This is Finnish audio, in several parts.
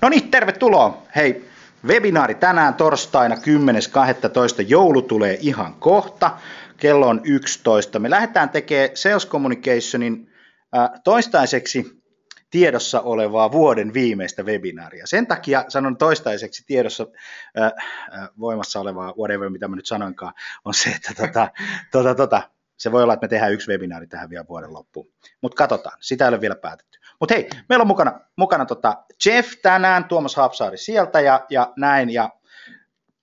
No niin, tervetuloa. Hei, webinaari tänään torstaina 10.12. Joulu tulee ihan kohta. Kello on 11. Me lähdetään tekemään Sales Communicationin äh, toistaiseksi tiedossa olevaa vuoden viimeistä webinaaria. Sen takia sanon toistaiseksi tiedossa äh, äh, voimassa olevaa, whatever mitä mä nyt sanoinkaan, on se, että tota, tota, tota, se voi olla, että me tehdään yksi webinaari tähän vielä vuoden loppuun. Mutta katsotaan, sitä ei ole vielä päätetty. Mutta hei, meillä on mukana, mukana tota Jeff tänään, Tuomas Hapsaari sieltä ja, ja näin, ja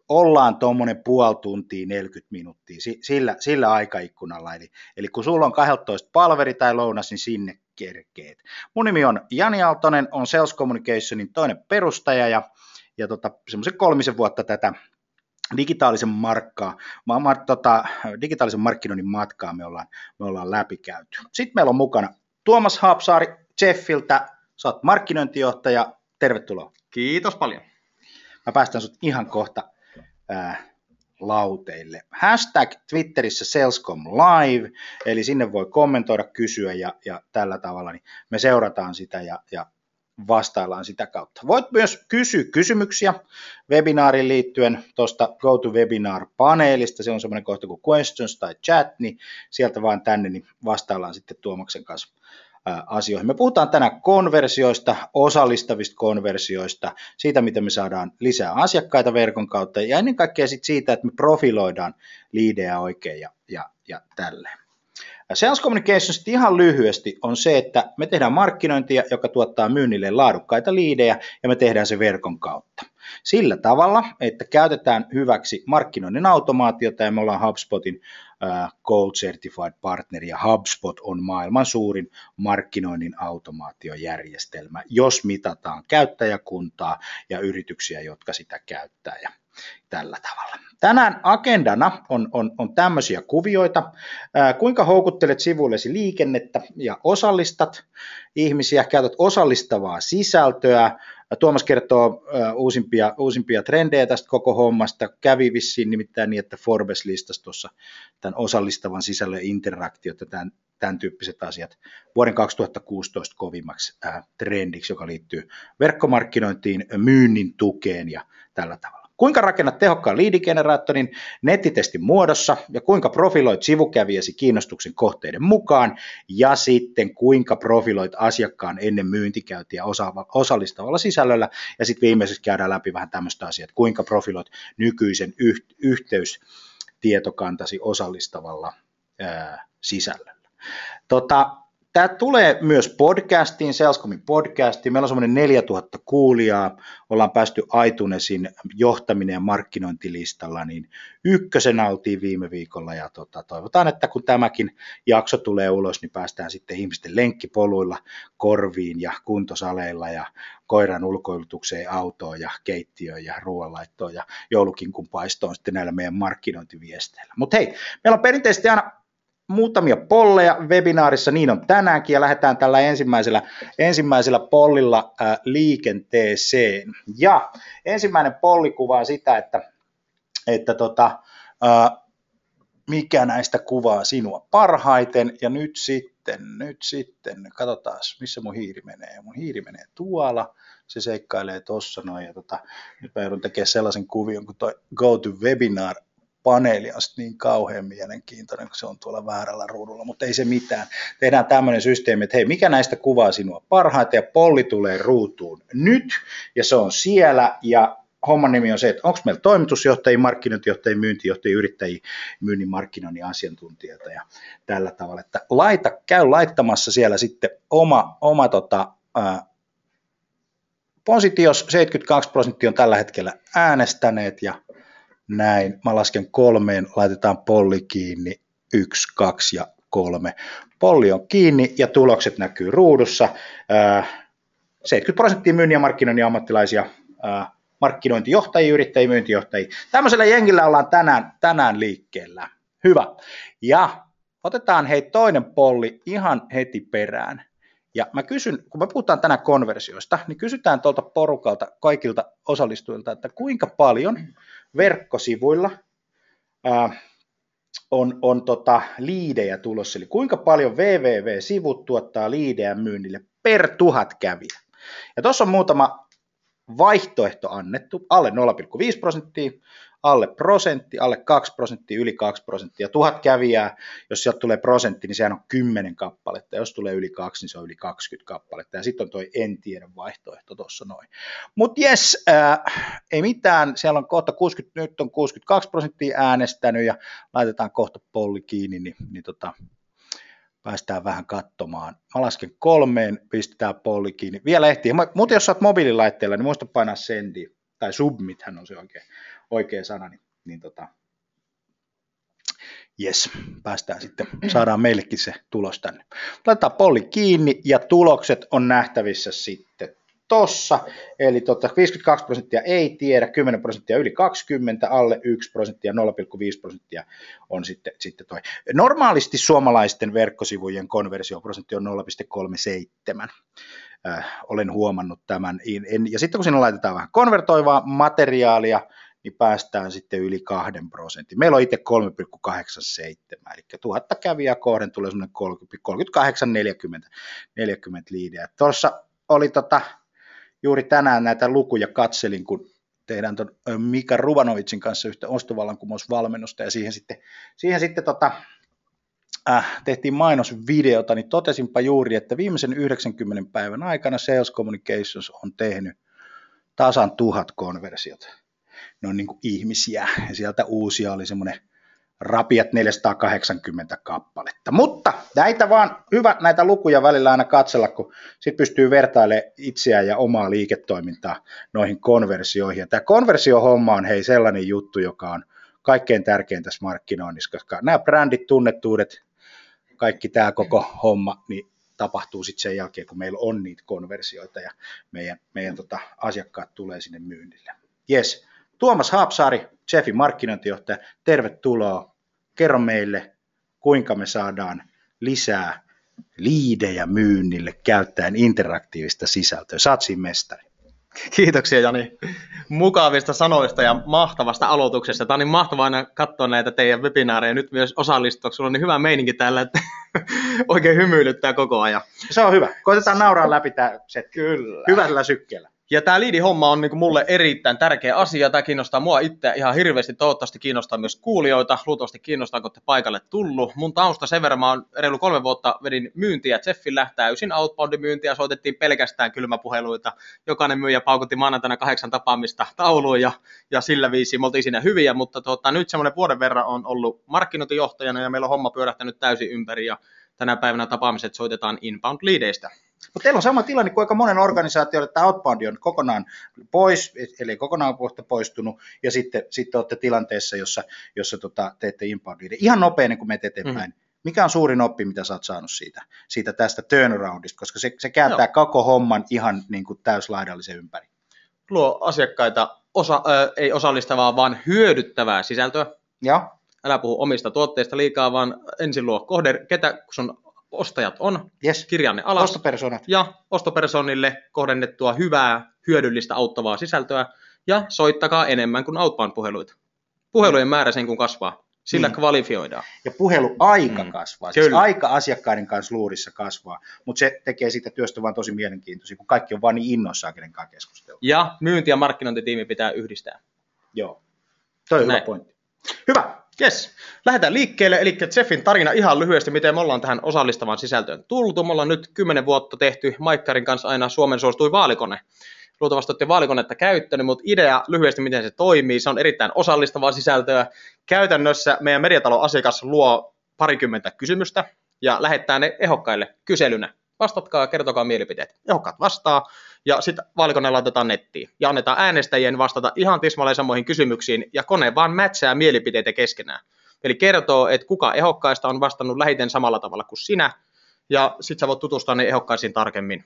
ollaan tuommoinen puoli tuntia, 40 minuuttia sillä, sillä aikaikkunalla. Eli, eli kun sulla on 12 palveri tai lounas, niin sinne kerkeet. Mun nimi on Jani Aaltonen, on Sales Communicationin toinen perustaja ja, ja tota, semmoisen kolmisen vuotta tätä digitaalisen, markkaa, ma, ma, tota, digitaalisen markkinoinnin matkaa me ollaan, me ollaan läpikäyty. Sitten meillä on mukana Tuomas Haapsaari Jeffiltä, sä oot markkinointijohtaja, tervetuloa. Kiitos paljon. Mä päästän sut ihan kohta ää, lauteille. Hashtag Twitterissä Salescom Live, eli sinne voi kommentoida, kysyä ja, ja tällä tavalla niin me seurataan sitä ja, ja vastaillaan sitä kautta. Voit myös kysyä kysymyksiä webinaariin liittyen tuosta GoToWebinar-paneelista, se on semmoinen kohta kuin questions tai chat, niin sieltä vaan tänne niin vastaillaan sitten Tuomaksen kanssa asioihin. Me puhutaan tänään konversioista, osallistavista konversioista, siitä, miten me saadaan lisää asiakkaita verkon kautta ja ennen kaikkea sit siitä, että me profiloidaan liidejä oikein ja, ja, ja tälleen. Sales Communications ihan lyhyesti on se, että me tehdään markkinointia, joka tuottaa myynnille laadukkaita liidejä ja me tehdään se verkon kautta. Sillä tavalla, että käytetään hyväksi markkinoinnin automaatiota ja me ollaan HubSpotin Gold Certified Partner ja HubSpot on maailman suurin markkinoinnin automaatiojärjestelmä, jos mitataan käyttäjäkuntaa ja yrityksiä, jotka sitä käyttää ja tällä tavalla. Tänään agendana on, on, on tämmöisiä kuvioita. Ää, kuinka houkuttelet sivuillesi liikennettä ja osallistat ihmisiä, käytät osallistavaa sisältöä. Tuomas kertoo ää, uusimpia, uusimpia trendejä tästä koko hommasta. Kävi vissiin nimittäin niin, että Forbes listasi tuossa tämän osallistavan sisällön interaktiot ja tämän, tämän tyyppiset asiat vuoden 2016 kovimmaksi ää, trendiksi, joka liittyy verkkomarkkinointiin, myynnin tukeen ja tällä tavalla. Kuinka rakennat tehokkaan liidigeneraattorin nettitestin muodossa ja kuinka profiloit sivukävijäsi kiinnostuksen kohteiden mukaan ja sitten kuinka profiloit asiakkaan ennen myyntikäyntiä osallistavalla sisällöllä ja sitten viimeiseksi käydään läpi vähän tämmöistä asiaa, että kuinka profiloit nykyisen yh- yhteystietokantasi osallistavalla ää, sisällöllä. Tota, Tämä tulee myös podcastiin, Salescomin podcastiin. Meillä on semmoinen 4000 kuulijaa. Ollaan päästy iTunesin johtaminen ja markkinointilistalla, niin ykkösen oltiin viime viikolla ja tota, toivotaan, että kun tämäkin jakso tulee ulos, niin päästään sitten ihmisten lenkkipoluilla, korviin ja kuntosaleilla ja koiran ulkoilutukseen, autoon ja keittiöön ja ruoanlaittoon ja joulukinkun paistoon sitten näillä meidän markkinointiviesteillä. Mutta hei, meillä on perinteisesti aina muutamia polleja webinaarissa, niin on tänäänkin, ja lähdetään tällä ensimmäisellä, ensimmäisellä pollilla ää, liikenteeseen. Ja ensimmäinen polli kuvaa sitä, että, että tota, ää, mikä näistä kuvaa sinua parhaiten, ja nyt sitten, nyt sitten, katsotaan, missä mun hiiri menee. Mun hiiri menee tuolla, se seikkailee tuossa noin, ja tota, nyt mä joudun tekemään sellaisen kuvion, kun toi Go to Webinar paneeli on niin kauhean mielenkiintoinen, kun se on tuolla väärällä ruudulla, mutta ei se mitään. Tehdään tämmöinen systeemi, että hei, mikä näistä kuvaa sinua parhaiten, ja polli tulee ruutuun nyt, ja se on siellä, ja homman nimi on se, että onko meillä toimitusjohtajia, markkinointijohtajia, myyntijohtajia, yrittäjiä, myynnin markkinoinnin asiantuntijoita ja tällä tavalla, että laita, käy laittamassa siellä sitten oma, oma tota, ää, positios, 72 prosenttia on tällä hetkellä äänestäneet ja näin. Mä lasken kolmeen, laitetaan polli kiinni, yksi, kaksi ja kolme. Polli on kiinni ja tulokset näkyy ruudussa. 70 prosenttia myynnin ja markkinoinnin ammattilaisia, markkinointijohtajia, yrittäjiä, myyntijohtajia. Tämmöisellä jengillä ollaan tänään, tänään liikkeellä. Hyvä. Ja otetaan hei toinen polli ihan heti perään. Ja mä kysyn, kun me puhutaan tänään konversioista, niin kysytään tuolta porukalta, kaikilta osallistujilta, että kuinka paljon verkkosivuilla ää, on, on tota liidejä tulossa, eli kuinka paljon www-sivut tuottaa liidejä myynnille per tuhat kävijä. Ja tuossa on muutama vaihtoehto annettu, alle 0,5 prosenttia, alle prosentti, alle 2 prosenttia, yli 2 prosenttia. Tuhat kävijää, jos sieltä tulee prosentti, niin sehän on 10 kappaletta. Jos tulee yli 2, niin se on yli 20 kappaletta. Ja sitten on toi en tiedä vaihtoehto tuossa noin. Mutta jes, äh, ei mitään. Siellä on kohta 60, nyt on 62 prosenttia äänestänyt ja laitetaan kohta polli kiinni, niin, niin tota, päästään vähän katsomaan. Mä lasken kolmeen, pistetään polli kiinni. Vielä ehtii. Mutta jos sä oot mobiililaitteella, niin muista painaa sendi, tai submit hän on se oikein oikea sana, niin, niin tota, yes, päästään sitten, saadaan meillekin se tulos tänne. Laitetaan polli kiinni ja tulokset on nähtävissä sitten tossa, eli tota 52 prosenttia ei tiedä, 10 prosenttia yli 20, alle 1 prosenttia, 0,5 prosenttia on sitten, sitten toi. Normaalisti suomalaisten verkkosivujen konversioprosentti on 0,37. Äh, olen huomannut tämän. En, ja sitten kun sinne laitetaan vähän konvertoivaa materiaalia, niin päästään sitten yli 2 prosentin. Meillä on itse 3,87, eli tuhatta kävijää kohden tulee semmoinen 38-40 40 liideä. Tuossa oli tota, juuri tänään näitä lukuja katselin, kun tehdään ton Mika Ruvanovicin kanssa yhtä ostovallankumousvalmennusta, ja siihen sitten, siihen sitten tota, äh, tehtiin mainosvideota, niin totesinpa juuri, että viimeisen 90 päivän aikana Sales Communications on tehnyt tasan tuhat konversiota ne on niin kuin ihmisiä, ja sieltä uusia oli semmoinen rapiat 480 kappaletta. Mutta näitä vaan, hyvä näitä lukuja välillä aina katsella, kun sitten pystyy vertailemaan itseään ja omaa liiketoimintaa noihin konversioihin. Ja tämä konversiohomma on hei sellainen juttu, joka on kaikkein tärkein tässä markkinoinnissa, koska nämä brändit, tunnettuudet, kaikki tämä koko homma, niin tapahtuu sitten sen jälkeen, kun meillä on niitä konversioita ja meidän, meidän tota, asiakkaat tulee sinne myynnille. Yes. Tuomas Haapsaari, Chefin markkinointijohtaja, tervetuloa. Kerro meille, kuinka me saadaan lisää liidejä myynnille käyttäen interaktiivista sisältöä. Saat siinä mestari. Kiitoksia Jani mukavista sanoista ja mahtavasta aloituksesta. Tämä on niin mahtavaa aina katsoa näitä teidän webinaareja nyt myös osallistua. Sulla on niin hyvä meininki täällä, että oikein hymyilyttää koko ajan. Se on hyvä. Koitetaan nauraa läpi tämä set. Kyllä. Hyvällä sykkeellä. Ja tämä liidihomma on niinku mulle erittäin tärkeä asia. Tämä kiinnostaa mua itse ihan hirveästi. Toivottavasti kiinnostaa myös kuulijoita. Luultavasti kiinnostaa, kun te paikalle tullut. Mun tausta sen verran, mä oon reilu kolme vuotta vedin myyntiä Jeffillä. Täysin outboundin myyntiä. Soitettiin pelkästään kylmäpuheluita. Jokainen myyjä paukutti maanantaina kahdeksan tapaamista tauluun ja, ja sillä viisi me oltiin siinä hyviä. Mutta tota, nyt semmoinen vuoden verran on ollut markkinointijohtajana ja meillä on homma pyörähtänyt täysin ympäri. Ja tänä päivänä tapaamiset soitetaan inbound-liideistä. Mutta teillä on sama tilanne kuin aika monen organisaatio, että outbound on kokonaan pois, eli kokonaan poistunut, ja sitten, sitten olette tilanteessa, jossa, jossa tota, teette inboundia. Ihan nopein, niin kun menet eteenpäin. Mm. Mikä on suurin oppi, mitä sä oot saanut siitä, siitä tästä turnaroundista, koska se, se kääntää Joo. koko homman ihan niin kuin täyslaidallisen ympäri? Luo asiakkaita osa, äh, ei osallistavaa, vaan hyödyttävää sisältöä. Joo. Älä puhu omista tuotteista liikaa, vaan ensin luo kohde, ketä sun ostajat on, yes. kirjanne alas. Ostopersonat. Ja ostopersonille kohdennettua hyvää, hyödyllistä, auttavaa sisältöä. Ja soittakaa enemmän kuin outbound-puheluita. Puhelujen määrä sen kun kasvaa. Sillä niin. kvalifioidaan. Ja puheluaika mm. kasvaa. Siis aika asiakkaiden kanssa luurissa kasvaa, mutta se tekee siitä työstä vaan tosi mielenkiintoisia, kun kaikki on vaan niin innoissaan, kenen kanssa keskustella. Ja myynti- ja markkinointitiimi pitää yhdistää. Joo, toi on hyvä pointti. Hyvä, Yes. Lähdetään liikkeelle, eli Jeffin tarina ihan lyhyesti, miten me ollaan tähän osallistavaan sisältöön tultu. Me ollaan nyt kymmenen vuotta tehty Maikkarin kanssa aina Suomen suostui vaalikone. Luultavasti olette vaalikonetta käyttänyt, mutta idea lyhyesti, miten se toimii, se on erittäin osallistavaa sisältöä. Käytännössä meidän mediatalon asiakas luo parikymmentä kysymystä ja lähettää ne ehokkaille kyselynä vastatkaa, kertokaa mielipiteet. Ehokkaat vastaa, ja sitten vaalikone laitetaan nettiin. Ja annetaan äänestäjien vastata ihan tismalleen samoihin kysymyksiin, ja kone vaan mätsää mielipiteitä keskenään. Eli kertoo, että kuka ehokkaista on vastannut lähiten samalla tavalla kuin sinä, ja sitten sä voit tutustua ne ehokkaisiin tarkemmin.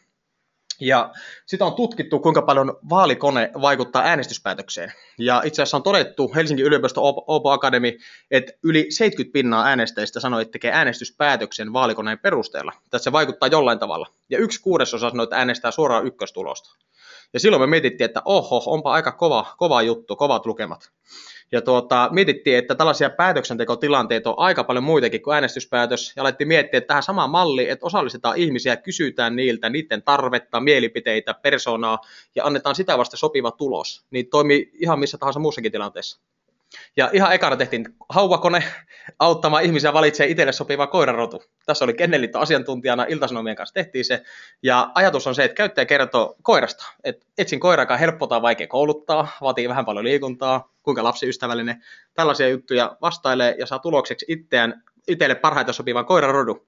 Ja sitä on tutkittu, kuinka paljon vaalikone vaikuttaa äänestyspäätökseen. Ja itse asiassa on todettu Helsingin yliopisto Opo Academy, että yli 70 pinnaa äänestäjistä sanoi, että tekee äänestyspäätöksen vaalikoneen perusteella. Tässä se vaikuttaa jollain tavalla. Ja yksi kuudesosa sanoi, että äänestää suoraan ykköstulosta. Ja silloin me mietittiin, että oho, onpa aika kova, kova juttu, kovat lukemat. Ja tuota, mietittiin, että tällaisia päätöksentekotilanteita on aika paljon muitakin kuin äänestyspäätös, ja alettiin miettiä, että tähän sama malli, että osallistetaan ihmisiä, kysytään niiltä niiden tarvetta, mielipiteitä, persoonaa, ja annetaan sitä vasta sopiva tulos, niin toimii ihan missä tahansa muussakin tilanteessa. Ja ihan ekana tehtiin hauvakone auttamaan ihmisiä valitsemaan itselle sopiva koirarotu. Tässä oli Kennelliitto asiantuntijana, Iltasanomien kanssa tehtiin se. Ja ajatus on se, että käyttäjä kertoo koirasta. Että etsin koira, joka helppo tai vaikea kouluttaa, vaatii vähän paljon liikuntaa, kuinka lapsiystävällinen. Tällaisia juttuja vastailee ja saa tulokseksi itseään, itselle parhaiten sopivan koirarodun.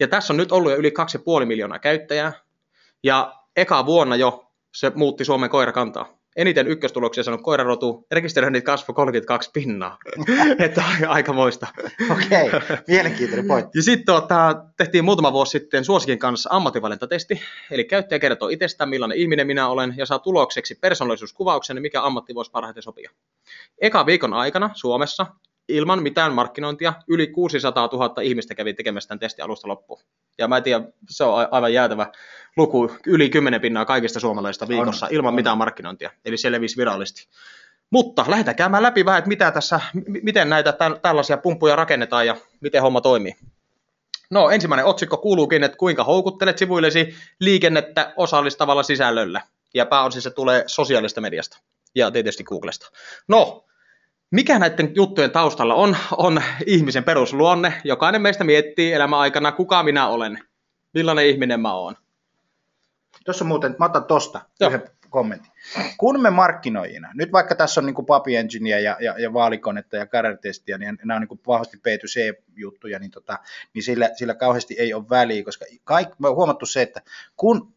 Ja tässä on nyt ollut jo yli 2,5 miljoonaa käyttäjää. Ja eka vuonna jo se muutti Suomen koirakantaa eniten ykköstuloksia sanonut koirarotu, rekisteröinnit kasvoi 32 pinnaa. että aika moista. Okei, okay. mielenkiintoinen pointti. Ja sitten tuota, tehtiin muutama vuosi sitten Suosikin kanssa ammattivalintatesti, eli käyttäjä kertoo itsestään, millainen ihminen minä olen, ja saa tulokseksi persoonallisuuskuvauksen, mikä ammatti voisi parhaiten sopia. Eka viikon aikana Suomessa ilman mitään markkinointia yli 600 000 ihmistä kävi tekemässä tämän testin alusta loppuun. Ja mä en tiedä, se on aivan jäätävä luku, yli 10 pinnaa kaikista suomalaisista viikossa on, ilman on. mitään markkinointia. Eli se levisi virallisesti. Mutta lähdetään käymään läpi vähän, että mitä tässä, miten näitä tällaisia pumppuja rakennetaan ja miten homma toimii. No ensimmäinen otsikko kuuluukin, että kuinka houkuttelet sivuillesi liikennettä osallistavalla sisällöllä. Ja pääosin se tulee sosiaalista mediasta ja tietysti Googlesta. No, mikä näiden juttujen taustalla on, on ihmisen perusluonne. Jokainen meistä miettii elämän aikana, kuka minä olen, millainen ihminen mä oon. Tuossa muuten, mä otan tosta Joo. yhden kommentin. Kun me markkinoijina, nyt vaikka tässä on niin Papi ja, ja, ja vaalikonetta ja career-testiä, niin nämä on niin vahvasti B2C-juttuja, niin, tota, niin sillä, sillä kauheasti ei ole väliä, koska kaik, me on huomattu se, että kun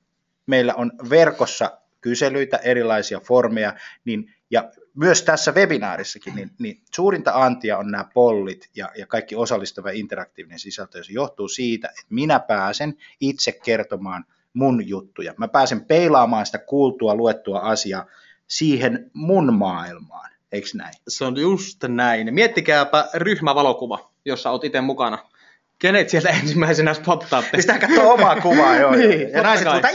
meillä on verkossa kyselyitä, erilaisia formeja, niin, ja myös tässä webinaarissakin, niin, niin suurinta antia on nämä pollit ja, ja kaikki osallistava interaktiivinen sisältö, ja se johtuu siitä, että minä pääsen itse kertomaan mun juttuja. Mä pääsen peilaamaan sitä kuultua, luettua asiaa siihen mun maailmaan, eikö näin? Se on just näin. Miettikääpä ryhmävalokuva, jossa oot itse mukana. Kenet sieltä ensimmäisenä spottaatte? Pistää katsoa omaa kuvaa, joo. niin, ja naiset puhutaan,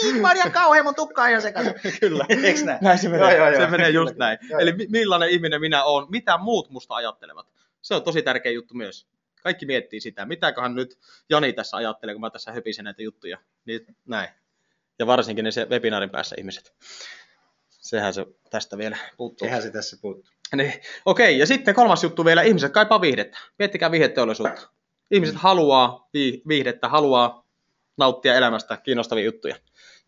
kiik, Maria kauhean, mun tukka ihan sekaisin. Kyllä. Eikö näin? Näin se menee, joo, joo, se joo. menee just näin. Joo, Eli millainen ihminen minä olen, mitä muut musta ajattelevat. Se on tosi tärkeä juttu myös. Kaikki miettii sitä, mitäköhän nyt Jani tässä ajattelee, kun mä tässä höpisen näitä juttuja. Niin näin. Ja varsinkin ne se webinaarin päässä ihmiset. Sehän se tästä vielä puuttuu. Sehän se tässä puuttuu. Niin. Okei, ja sitten kolmas juttu vielä, ihmiset kaipaa viihdettä. Miettikää viihdeteollisuutta. Ihmiset haluaa viihdettä, haluaa nauttia elämästä kiinnostavia juttuja.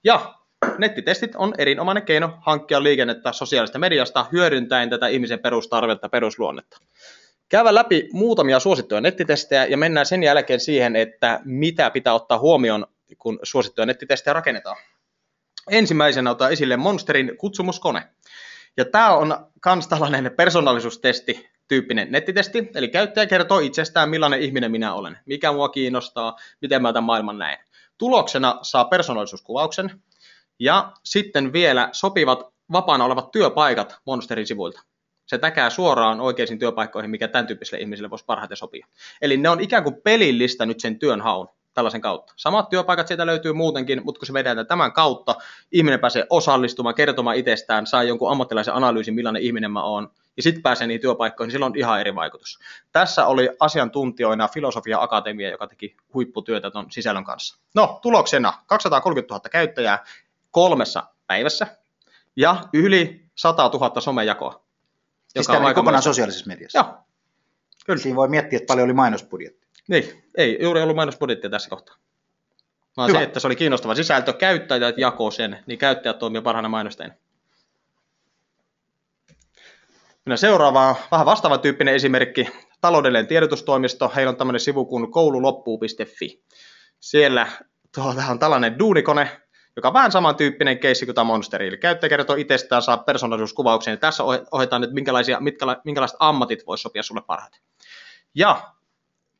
Ja nettitestit on erinomainen keino hankkia liikennettä sosiaalista mediasta hyödyntäen tätä ihmisen perustarvetta, perusluonnetta. Käydään läpi muutamia suosittuja nettitestejä ja mennään sen jälkeen siihen, että mitä pitää ottaa huomioon, kun suosittuja nettitestejä rakennetaan. Ensimmäisenä otan esille Monsterin kutsumuskone. Ja tämä on myös tällainen persoonallisuustesti tyyppinen nettitesti, eli käyttäjä kertoo itsestään, millainen ihminen minä olen, mikä mua kiinnostaa, miten mä tämän maailman näen. Tuloksena saa persoonallisuuskuvauksen ja sitten vielä sopivat vapaana olevat työpaikat Monsterin sivuilta. Se täkää suoraan oikeisiin työpaikkoihin, mikä tämän tyyppiselle ihmiselle voisi parhaiten sopia. Eli ne on ikään kuin pelillistä nyt sen työn haun tällaisen kautta. Samat työpaikat sieltä löytyy muutenkin, mutta kun se vedetään tämän kautta, ihminen pääsee osallistumaan, kertomaan itsestään, saa jonkun ammattilaisen analyysin, millainen ihminen mä oon, ja sitten pääsee niihin työpaikkoihin, niin sillä on ihan eri vaikutus. Tässä oli asiantuntijoina Filosofia Akatemia, joka teki huipputyötä tuon sisällön kanssa. No, tuloksena 230 000 käyttäjää kolmessa päivässä ja yli 100 000 somejakoa. Siis tämä on kokonaan sosiaalisessa mediassa? Joo. Kyllä. Siinä voi miettiä, että paljon oli mainosbudjetti. Niin, ei juuri ollut mainosbudjettia tässä kohtaa. Vaan Hyvä. se, että se oli kiinnostava sisältö, käyttäjät jakoo sen, niin käyttäjät toimii parhaana mainostajina. Mennään seuraavaan, vähän vastaavan tyyppinen esimerkki. Taloudellinen tiedotustoimisto, heillä on tämmöinen sivu kuin koululoppuu.fi. Siellä tuota, on tällainen duunikone, joka on vähän samantyyppinen keissi kuin tämä Monsteri. Eli käyttäjä kertoo itsestään, saa persoonallisuuskuvauksen, tässä ohjataan nyt, minkälaisia, mitkä, minkälaiset ammatit voisi sopia sulle parhaiten. Ja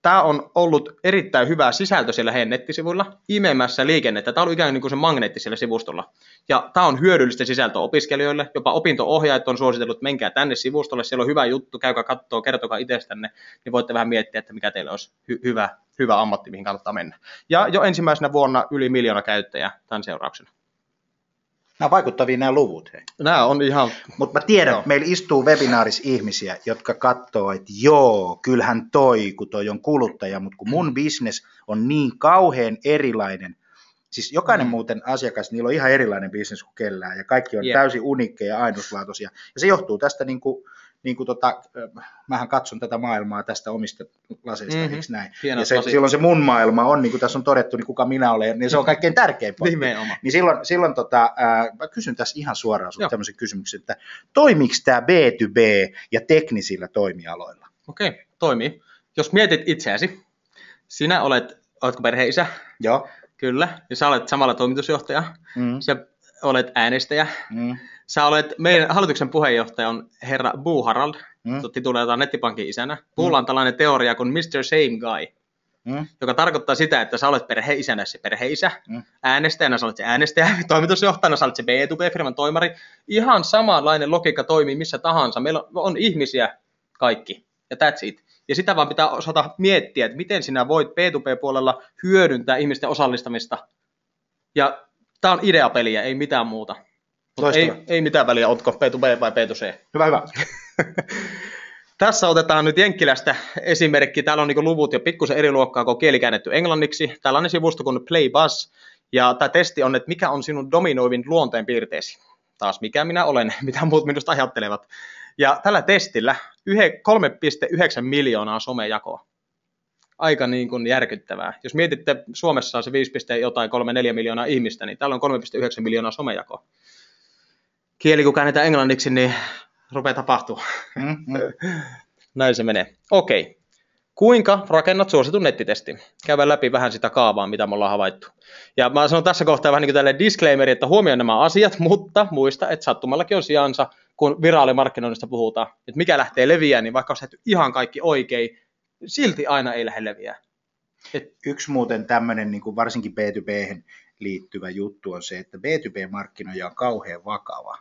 tämä on ollut erittäin hyvä sisältö siellä heidän nettisivuilla imemässä liikennettä. Tämä on ikään kuin se magneetti siellä sivustolla. Ja tämä on hyödyllistä sisältöä opiskelijoille. Jopa opinto-ohjaajat on suositellut, että menkää tänne sivustolle, siellä on hyvä juttu, käykää katsoa, kertokaa itsestänne, niin voitte vähän miettiä, että mikä teillä olisi hy- hyvä, hyvä ammatti, mihin kannattaa mennä. Ja jo ensimmäisenä vuonna yli miljoona käyttäjää tämän seurauksena. Nämä vaikuttavia nämä luvut. Hei. Nämä on ihan... Mutta mä tiedän, Joo. että meillä istuu webinaarissa ihmisiä, jotka katsoo, että joo, kyllähän toi, kun toi on kuluttaja, mutta kun mun business on niin kauhean erilainen, siis jokainen Mm. muuten asiakas, niillä on ihan erilainen business kuin kellään, ja kaikki on Jep. täysin uniikkeja ja ainutlaatuisia, ja se johtuu tästä niin kuin, niin kuin tota, mähän katson tätä maailmaa tästä omista laseista, Mhm. mm-hmm. eikö näin? Hienot ja se, lasit. silloin se mun maailma on, niin kuin tässä on todettu, niin kuka minä olen, niin se on kaikkein tärkein pointti. Nimenomaan. Niin silloin, silloin tota, ää, mä kysyn tässä ihan suoraan Joo. sinulta tämmöisen kysymyksen, että toimiiko tämä B2B ja teknisillä toimialoilla? Okei, toimii. Jos mietit itseäsi, sinä olet, oletko perheisä? Joo. Kyllä. Ja sä olet samalla toimitusjohtaja. Mm, Sä olet äänestäjä. mm, Sä olet, meidän hallituksen puheenjohtaja on herra Boo Harald, mm, tituleetaan nettipankin isänä. Boolla on tällainen teoria kuin Mr. Same Guy, mm, joka tarkoittaa sitä, että sä olet perheisänä se perheisä, Mm. mm. äänestäjänä sä olet se äänestäjä, toimitusjohtajana sä olet se B2B-firman toimari. Ihan samanlainen logiikka toimii missä tahansa. Meillä on, on ihmisiä kaikki, ja that's it. Ja sitä vaan pitää osata miettiä, että miten sinä voit B2B-puolella hyödyntää ihmisten osallistamista. Ja tämä on ideapeliä, ei mitään muuta. Ei, ei mitään väliä, otko B2B vai B2C. Hyvä, hyvä. Tässä otetaan nyt Jenkkilästä esimerkki. Täällä on niin luvut jo pikkusen eri luokkaa, kun on kieli käännetty englanniksi. Tällainen sivusto kuin Playbuzz. Ja tämä testi on, että mikä on sinun dominoivin luonteen piirteesi. Taas mikä minä olen, mitä muut minusta ajattelevat. Ja tällä testillä yhe- 3,9 miljoonaa somejakoa. Aika niin kuin järkyttävää. Jos mietitte, Suomessa on se 5, jotain 3-4 miljoonaa ihmistä, niin täällä on 3,9 miljoonaa somejakoa. Kieli kun käännetään englanniksi, niin rupeaa tapahtua. Mm, mm. Näin se menee. Okei. Kuinka rakennat suositun nettitestin? Käydään läpi vähän sitä kaavaa, mitä me ollaan havaittu. Ja mä sanon tässä kohtaa vähän niin kuin tälle disclaimeri, että huomioi nämä asiat, mutta muista, että sattumallakin on sijansa, kun viraalimarkkinoinnista puhutaan. Että mikä lähtee leviämään, niin vaikka tehty ihan kaikki oikein, silti aina ei lähde leviää. Yksi muuten tämmöinen niin kuin varsinkin B2B liittyvä juttu on se, että B2B-markkinoija on kauhean vakava.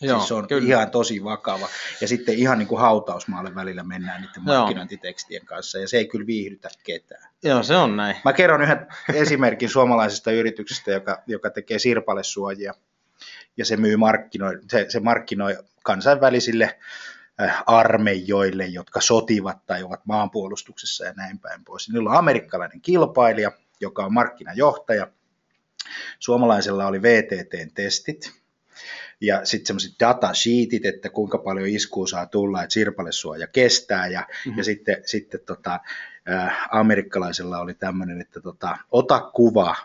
Joo, siis se on kyllä. ihan tosi vakava. Ja sitten ihan niin kuin hautausmaalle välillä mennään niiden markkinointitekstien kanssa, ja se ei kyllä viihdytä ketään. Joo, se on näin. Mä kerron yhden esimerkin suomalaisesta yrityksestä, joka, joka tekee sirpalesuojia, ja se myy markkinoi, se, se markkinoi kansainvälisille armeijoille, jotka sotivat tai ovat maanpuolustuksessa ja näin päin pois. Niillä on amerikkalainen kilpailija, joka on markkinajohtaja. Suomalaisella oli VTT-testit, ja sitten semmoiset datasheetit, että kuinka paljon iskua saa tulla, että sirpalesuoja kestää, ja, mm-hmm. ja sitten, sitten tota, äh, amerikkalaisella oli tämmöinen, että tota, ota kuva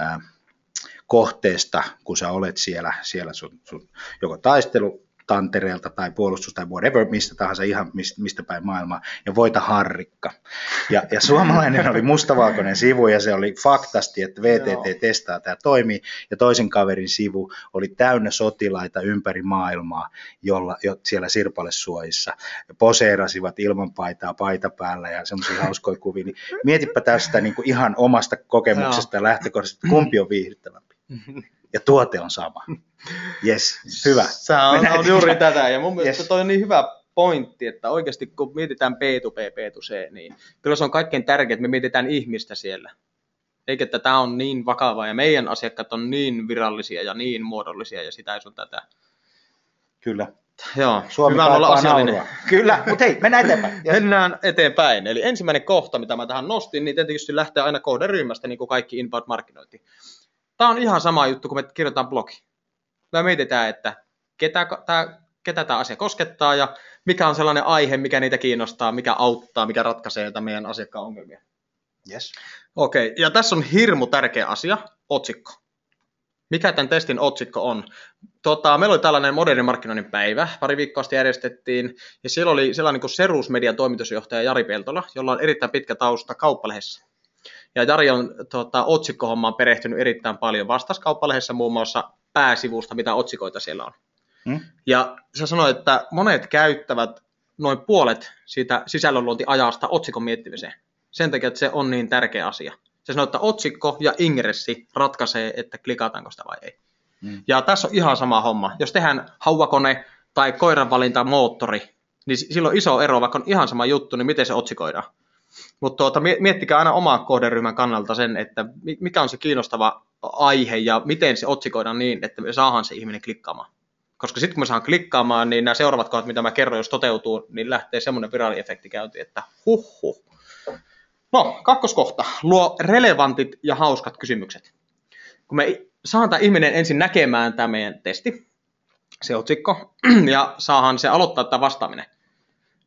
äh, kohteesta, kun sä olet siellä, siellä sun, sun joko taistelu tantereelta tai puolustus tai whatever, mistä tahansa ihan mistä, päin maailmaa, ja voita harrikka. Ja, ja suomalainen oli mustavalkoinen sivu, ja se oli faktasti, että VTT testaa, tämä toimii, ja toisen kaverin sivu oli täynnä sotilaita ympäri maailmaa, jolla, jo siellä sirpalesuojissa poseerasivat ilman paitaa paita päällä ja semmoisia hauskoja kuvia. Niin mietipä tästä niin kuin ihan omasta kokemuksesta ja lähtökohdasta, että kumpi on viihdyttävämpi. Ja tuote on sama. Yes, hyvä. Se on, on juuri tätä, ja mun mielestä Yes. toi on niin hyvä pointti, että oikeasti kun mietitään B2B, B2C, niin kyllä se on kaikkein tärkeintä, että me mietitään ihmistä siellä. Eikä että tämä on niin vakavaa, ja meidän asiakkaat on niin virallisia ja niin muodollisia, ja sitä ei sun tätä. Kyllä. Joo, Suomi hyvä olla asiallinen. naurua. Kyllä, mutta hei, mennään eteenpäin. Yes. Mennään eteenpäin. Eli ensimmäinen kohta, mitä mä tähän nostin, niin tietysti lähtee aina kohderyhmästä, niin kuin kaikki inbound-markkinointi. Tämä on ihan sama juttu, kun me kirjoitetaan blogi. Me mietitään, että ketä tämä ketä tämä asia koskettaa ja mikä on sellainen aihe, mikä niitä kiinnostaa, mikä auttaa, mikä ratkaisee jotain meidän asiakkaan ongelmia. Yes. Okei, ja tässä on hirmu tärkeä asia, otsikko. Mikä tämän testin otsikko on? Tota, meillä oli tällainen modernin markkinoinnin päivä, pari viikkoa sitten järjestettiin, ja siellä oli sellainen kuin Serus Median toimitusjohtaja Jari Peltola, jolla on erittäin pitkä tausta kauppalehdessä. Ja Jari on tota, otsikkohommaan perehtynyt erittäin paljon. Vastasi kauppalehdessä muun muassa pääsivusta, mitä otsikoita siellä on. Hmm? Ja se sanoi, että monet käyttävät noin puolet siitä sisällönluontiajasta otsikon miettimiseen. Sen takia, että se on niin tärkeä asia. Se sanoo, että otsikko ja ingressi ratkaisee, että klikataanko sitä vai ei. Hmm. Ja tässä on ihan sama homma. Jos tehdään hauvakone tai koiranvalinta moottori, niin silloin iso ero, vaikka on ihan sama juttu, niin miten se otsikoidaan. Mutta tuota, miettikää aina omaa kohderyhmän kannalta sen, että mikä on se kiinnostava aihe ja miten se otsikoidaan niin, että me saadaan se ihminen klikkaamaan. Koska sitten kun me saan klikkaamaan, niin nämä seuraavat kohdat, mitä mä kerron, jos toteutuu, niin lähtee semmoinen viraaliefekti käyntiin, että huh huh. No, kakkoskohta. Luo relevantit ja hauskat kysymykset. Kun me saadaan tämä ihminen ensin näkemään tämä meidän testi, se otsikko, ja saahan se aloittaa tämä vastaaminen,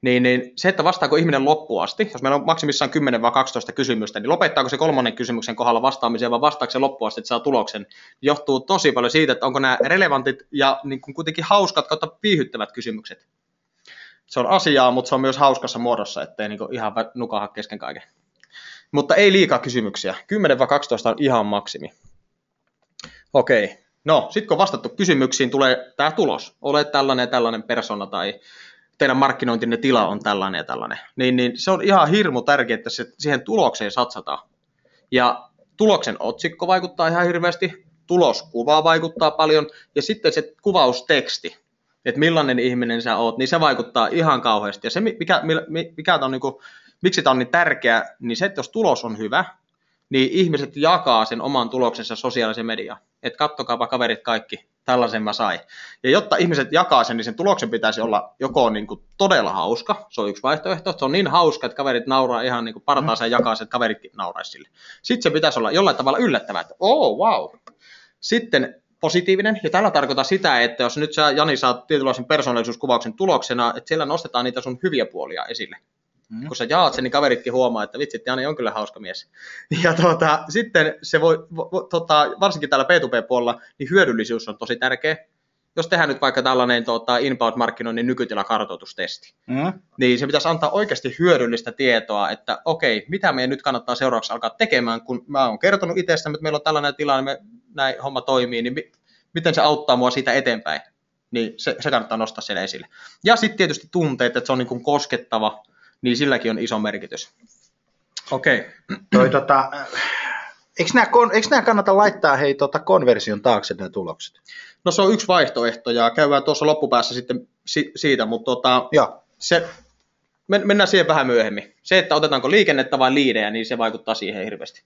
niin, niin se, että vastaako ihminen loppuun asti, jos meillä on maksimissaan 10 vai 12 kysymystä, niin lopettaako se kolmannen kysymyksen kohdalla vastaamiseen vai vastaako se loppuun asti, että saa tuloksen, johtuu tosi paljon siitä, että onko nämä relevantit ja niin kuin kuitenkin hauskat kautta viihyttävät kysymykset. Se on asiaa, mutta se on myös hauskassa muodossa, ettei niin ihan nukaha kesken kaiken. Mutta ei liikaa kysymyksiä. 10 vai 12 on ihan maksimi. Okei. No, sitten kun vastattu kysymyksiin, tulee tämä tulos. Olet tällainen tällainen persona tai teidän markkinointinne tila on tällainen ja tällainen, niin, niin se on ihan hirmu tärkeää, että se, siihen tulokseen satsataan. Ja tuloksen otsikko vaikuttaa ihan hirveästi, tuloskuva vaikuttaa paljon, ja sitten se kuvausteksti, että millainen ihminen sä oot, niin se vaikuttaa ihan kauheasti. Ja se, mikä, mikä on niin kuin, miksi tämä on niin tärkeä, niin se, että jos tulos on hyvä, niin ihmiset jakaa sen oman tuloksensa sosiaalisen mediaan. Että kattokaapa kaverit kaikki, tällaisen mä sain. Ja jotta ihmiset jakaa sen, niin sen tuloksen pitäisi olla joko niin kuin todella hauska, se on yksi vaihtoehto, se on niin hauska, että kaverit nauraa ihan niin kuin partaansa ja jakaa sen, että kaveritkin nauraisi sille. Sitten se pitäisi olla jollain tavalla yllättävää, että oh wow. Sitten positiivinen, ja tällä tarkoittaa sitä, että jos nyt sä, Jani, saat tietynlaisen persoonallisuuskuvauksen tuloksena, että siellä nostetaan niitä sun hyviä puolia esille. Mm. Kun sä jaat sen, niin kaveritkin huomaa, että vitsi, Jani on kyllä hauska mies. Ja tuota, sitten se voi, vo, tota, varsinkin täällä P2P-puolella, niin hyödyllisyys on tosi tärkeä. Jos tehdään nyt vaikka tällainen tuota, inbound-markkinoinnin nykytilakartoitustesti, mm. niin se pitäisi antaa oikeasti hyödyllistä tietoa, että okei, mitä meidän nyt kannattaa seuraavaksi alkaa tekemään, kun mä oon kertonut itsestä, että meillä on tällainen tilanne, me, näin homma toimii, niin mi- miten se auttaa mua siitä eteenpäin niin se, se kannattaa nostaa siellä esille. Ja sitten tietysti tunteet, että se on niin kuin koskettava, niin silläkin on iso merkitys. Okei. Okay. tota, eikö, nämä, eikö nämä kannata laittaa hei, tota, konversion taakse nämä tulokset? No se on yksi vaihtoehto ja käydään tuossa loppupäässä sitten si- siitä, mutta tota, se, men- mennään siihen vähän myöhemmin. Se, että otetaanko liikennettä vai liidejä, niin se vaikuttaa siihen hirveästi.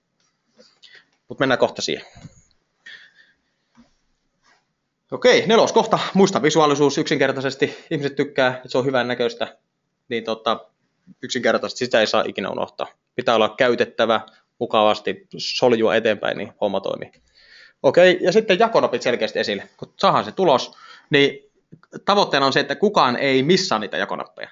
Mutta mennään kohta siihen. Okei, neloskohta. Muista visuaalisuus yksinkertaisesti. Ihmiset tykkää, että se on hyvän näköistä. Niin tota, yksinkertaisesti sitä ei saa ikinä unohtaa. Pitää olla käytettävä mukavasti, soljua eteenpäin, niin homma toimii. Okei, ja sitten jakonopit selkeästi esille. Kun saadaan se tulos, niin tavoitteena on se, että kukaan ei missaa niitä jakonappeja.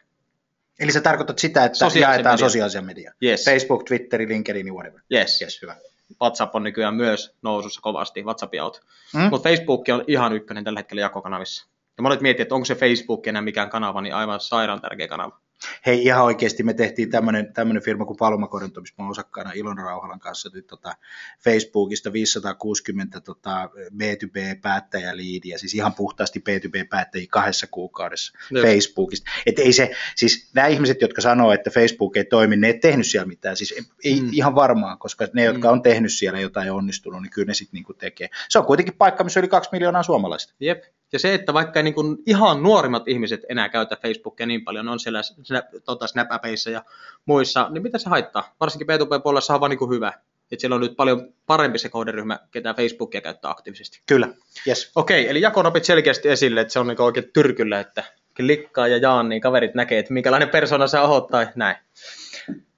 Eli se tarkoittaa sitä, että Sosiaalisen jaetaan media. sosiaalisia mediaa. Yes. Facebook, Twitter, LinkedIn, whatever. Yes. yes hyvä. WhatsApp on nykyään myös nousussa kovasti, WhatsApp out. Mm? Mutta Facebook on ihan ykkönen tällä hetkellä jakokanavissa. Ja monet miettii, että onko se Facebook enää mikään kanava, niin aivan sairaan tärkeä kanava. Hei, ihan oikeasti me tehtiin tämmöinen, firma kuin Palmakorinto, missä mä osakkaana Ilon Rauhalan kanssa nyt tota Facebookista 560 tota B2B-päättäjäliidiä, siis ihan puhtaasti B2B-päättäjiä kahdessa kuukaudessa no. Facebookista. Et ei se, siis nämä ihmiset, jotka sanoo, että Facebook ei toimi, ne ei tehnyt siellä mitään, siis ei mm. ihan varmaan, koska ne, jotka mm. on tehnyt siellä jotain onnistunut, niin kyllä ne sitten niinku tekee. Se on kuitenkin paikka, missä yli kaksi miljoonaa suomalaista. Jep. Ja se, että vaikka niin ihan nuorimmat ihmiset enää käytä Facebookia niin paljon, on siellä snap, tota snap ja muissa, niin mitä se haittaa? Varsinkin P2P-puolella on vaan niin kuin hyvä. Että siellä on nyt paljon parempi se kohderyhmä, ketä Facebookia käyttää aktiivisesti. Kyllä, yes. Okei, eli jakonopit selkeästi esille, että se on niin oikein tyrkyllä, että klikkaa ja jaan, niin kaverit näkee, että minkälainen persona sä oot tai näin.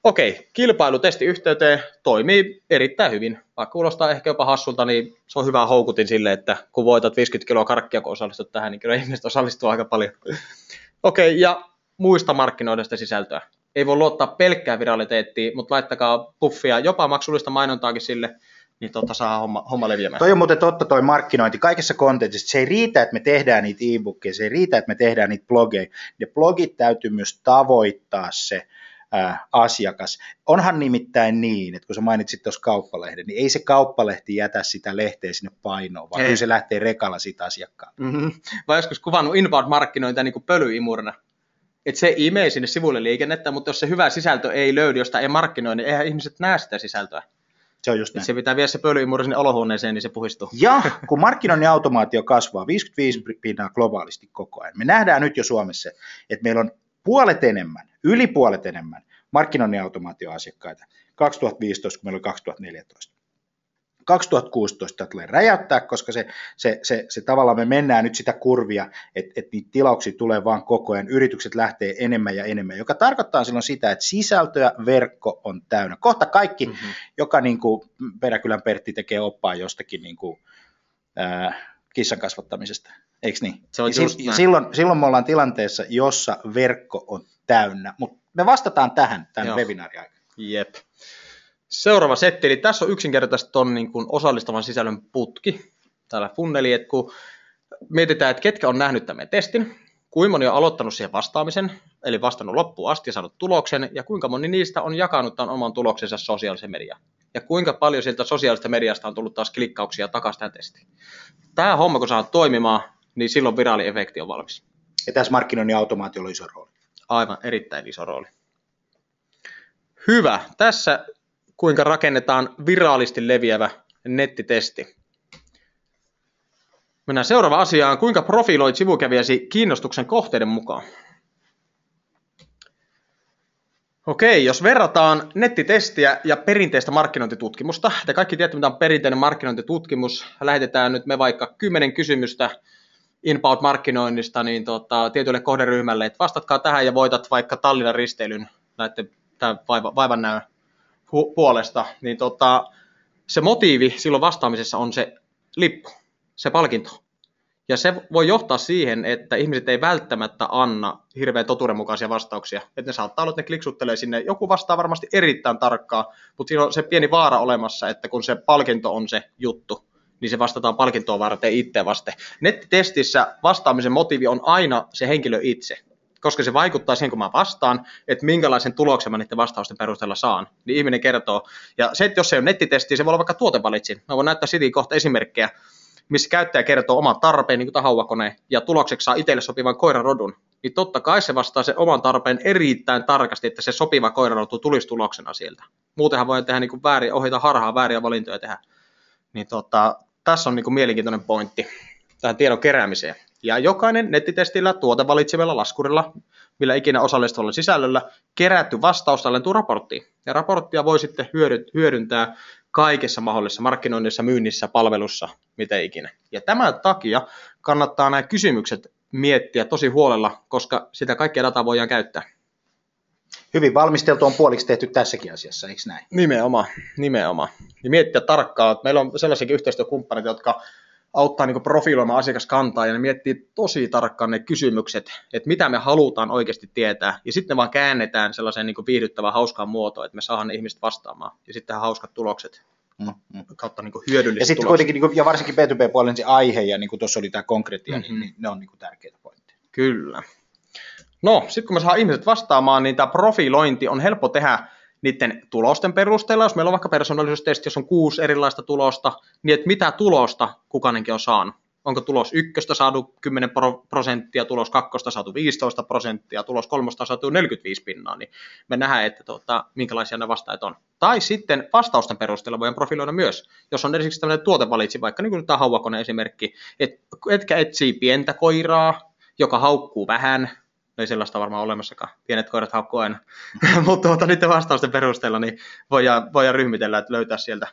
Okei, kilpailutesti yhteyteen toimii erittäin hyvin. Vaikka kuulostaa ehkä jopa hassulta, niin se on hyvä houkutin sille, että kun voitat 50 kiloa karkkia, kun osallistut tähän, niin kyllä ihmiset osallistuu aika paljon. Okei, ja muista markkinoidesta sisältöä. Ei voi luottaa pelkkää viraliteettiin, mutta laittakaa puffia, jopa maksullista mainontaakin sille, niin tota saa homma, homma leviämään. Toi on muuten totta toi markkinointi. Kaikessa kontentissa se ei riitä, että me tehdään niitä e-bookia, se ei riitä, että me tehdään niitä blogeja. Ne blogit täytyy myös tavoittaa se ää, asiakas. Onhan nimittäin niin, että kun sä mainitsit tuossa kauppalehden, niin ei se kauppalehti jätä sitä lehteä sinne painoon, vaan ei. kyllä se lähtee rekalla siitä asiakkaan. Mm-hmm. Vai joskus kuvannut inbound-markkinointia niin kuin pölyimurna. Että se imee sinne sivuille liikennettä, mutta jos se hyvä sisältö ei löydy, josta ei markkinoi, niin eihän ihmiset näe sitä sisältöä. Se on just näin. Se pitää viedä se pölyimuri sinne olohuoneeseen, niin se puhistuu. Ja kun markkinoinnin automaatio kasvaa 55 pinnaa globaalisti koko ajan, me nähdään nyt jo Suomessa, että meillä on puolet enemmän, yli puolet enemmän markkinoinnin automaatioasiakkaita 2015, kun meillä oli 2014. 2016 tulee räjäyttää, koska se, se, se, se tavallaan me mennään nyt sitä kurvia, että, että niitä tilauksia tulee vaan koko ajan, yritykset lähtee enemmän ja enemmän, joka tarkoittaa silloin sitä, että sisältöä verkko on täynnä. Kohta kaikki, mm-hmm. joka niin kuin Peräkylän Pertti tekee oppaa jostakin niin kuin, äh, kissan kasvattamisesta, eikö niin? Se on just ja silloin, silloin me ollaan tilanteessa, jossa verkko on täynnä, mutta me vastataan tähän tämän Joo. webinaarin aikana. Jep. Seuraava setti, eli tässä on yksinkertaisesti ton niin kuin osallistavan sisällön putki, täällä funneli, että kun mietitään, että ketkä on nähnyt tämän testin, kuinka moni on aloittanut siihen vastaamisen, eli vastannut loppuun asti ja saanut tuloksen, ja kuinka moni niistä on jakanut tämän oman tuloksensa sosiaalisen mediaan. Ja kuinka paljon sieltä sosiaalisesta mediasta on tullut taas klikkauksia takaisin tähän testiin. Tämä homma, kun saa toimimaan, niin silloin viraaliefekti on valmis. Ja tässä markkinoinnin automaatiolla on iso rooli. Aivan, erittäin iso rooli. Hyvä. Tässä kuinka rakennetaan viraalisti leviävä nettitesti. Mennään seuraavaan asiaan. Kuinka profiloit sivukävijäsi kiinnostuksen kohteiden mukaan? Okei, jos verrataan nettitestiä ja perinteistä markkinointitutkimusta, te kaikki tiedätte, mitä on perinteinen markkinointitutkimus, lähetetään nyt me vaikka kymmenen kysymystä inbound-markkinoinnista niin tota, tietylle kohderyhmälle, että vastatkaa tähän ja voitat vaikka Tallinnan risteilyn näiden tämän vaiva, vaivan näön hu- puolesta, niin tota, se motiivi silloin vastaamisessa on se lippu, se palkinto. Ja se voi johtaa siihen, että ihmiset ei välttämättä anna hirveän totuudenmukaisia vastauksia. Että ne saattaa olla, että ne kliksuttelee sinne. Joku vastaa varmasti erittäin tarkkaa, mutta siinä on se pieni vaara olemassa, että kun se palkinto on se juttu, niin se vastataan palkintoa varten itse vasten. Nettitestissä vastaamisen motiivi on aina se henkilö itse koska se vaikuttaa siihen, kun mä vastaan, että minkälaisen tuloksen mä niiden vastausten perusteella saan, niin ihminen kertoo. Ja se, että jos se on nettitesti, se voi olla vaikka tuotevalitsin. Mä voin näyttää siitä kohta esimerkkejä, missä käyttäjä kertoo oman tarpeen, niin kuin ja tulokseksi saa itselle sopivan koirarodun, niin totta kai se vastaa se oman tarpeen erittäin tarkasti, että se sopiva koirarotu tulisi tuloksena sieltä. Muutenhan voi tehdä niin kuin väärin, ohjata harhaa vääriä valintoja tehdä. Niin tota, tässä on niin kuin mielenkiintoinen pointti tähän tiedon keräämiseen. Ja jokainen nettitestillä, tuotevalitsimella, laskurilla, millä ikinä osallistuvalla sisällöllä kerätty vastaus tallentuu raporttiin. Ja raporttia voi sitten hyödyntää kaikessa mahdollisessa markkinoinnissa, myynnissä, palvelussa, miten ikinä. Ja tämän takia kannattaa nämä kysymykset miettiä tosi huolella, koska sitä kaikkea dataa voidaan käyttää. Hyvin valmisteltu on puoliksi tehty tässäkin asiassa, eikö näin? Nimenomaan, nimenomaan. Ja miettiä tarkkaan, että meillä on sellaisia yhteistyökumppaneita, jotka auttaa niin profiloimaan asiakaskantaa ja ne miettii tosi tarkkaan ne kysymykset, että mitä me halutaan oikeasti tietää. Ja sitten vaan käännetään sellaiseen niin viihdyttävään hauskaan muotoon, että me saadaan ne ihmiset vastaamaan. Ja sitten hauskat tulokset mm, mm. kautta niin hyödylliset Ja sitten kuitenkin, niin kuin, ja varsinkin B2B-puolen se aihe, ja niin kuin tuossa oli tämä konkreettia, niin, mm-hmm. niin, niin ne on niin kuin tärkeitä pointteja. Kyllä. No, sitten kun me saadaan ihmiset vastaamaan, niin tämä profilointi on helppo tehdä niiden tulosten perusteella, jos meillä on vaikka persoonallisuustesti, jos on kuusi erilaista tulosta, niin että mitä tulosta kukainenkin on saanut. Onko tulos ykköstä saatu 10 prosenttia, tulos kakkosta saatu 15 prosenttia, tulos kolmosta saatu 45 pinnaa, niin me nähdään, että tota, minkälaisia ne vastaajat on. Tai sitten vastausten perusteella voidaan profiloida myös, jos on esimerkiksi tämmöinen tuotevalitsi, vaikka niin kuin tämä hauvakone esimerkki, että etkä etsii pientä koiraa, joka haukkuu vähän, ei sellaista varmaan olemassakaan. Pienet koirat haukkuu aina. Mutta tuota, niiden vastausten perusteella niin voidaan, voidaan ryhmitellä, että löytää sieltä,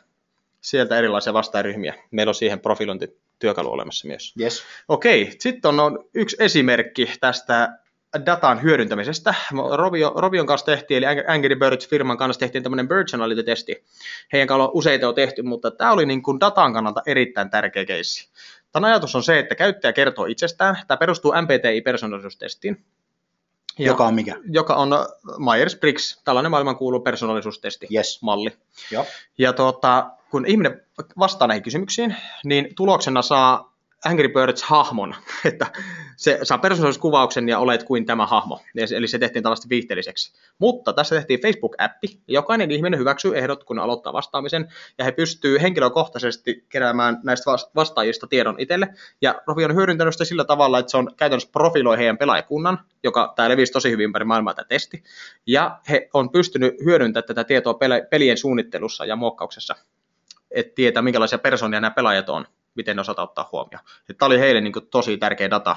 sieltä erilaisia vastaajaryhmiä. Meillä on siihen profilointityökalu olemassa myös. Yes. Okei, sitten on, on yksi esimerkki tästä datan hyödyntämisestä. Rovio, Rovion kanssa tehtiin, eli Angry Birds firman kanssa tehtiin tämmöinen Birdtionality-testi. Heidän kanssa on useita on tehty, mutta tämä oli niin kuin datan kannalta erittäin tärkeä keissi. Tämän ajatus on se, että käyttäjä kertoo itsestään. Tämä perustuu MPTI-persoonallisuustestiin. Ja, joka on mikä? Joka on Myers-Briggs, tällainen maailmankuulu persoonallisuustesti yes. malli. Joo. Ja tuota, kun ihminen vastaa näihin kysymyksiin, niin tuloksena saa Angry Birds-hahmon, että se saa persoonallisuuskuvauksen ja olet kuin tämä hahmo. Eli se tehtiin tällaista viihteelliseksi. Mutta tässä tehtiin Facebook-appi. Jokainen ihminen hyväksyy ehdot, kun aloittaa vastaamisen, ja he pystyy henkilökohtaisesti keräämään näistä vastaajista tiedon itselle. Ja Rovi on hyödyntänyt sitä sillä tavalla, että se on käytännössä profiloi heidän pelaajakunnan, joka tämä levisi tosi hyvin ympäri maailmaa tämä testi. Ja he on pystynyt hyödyntämään tätä tietoa pelien suunnittelussa ja muokkauksessa, että tietää minkälaisia persoonia nämä pelaajat on miten ne osataan ottaa huomioon. Tämä oli heille niin kuin, tosi tärkeä data,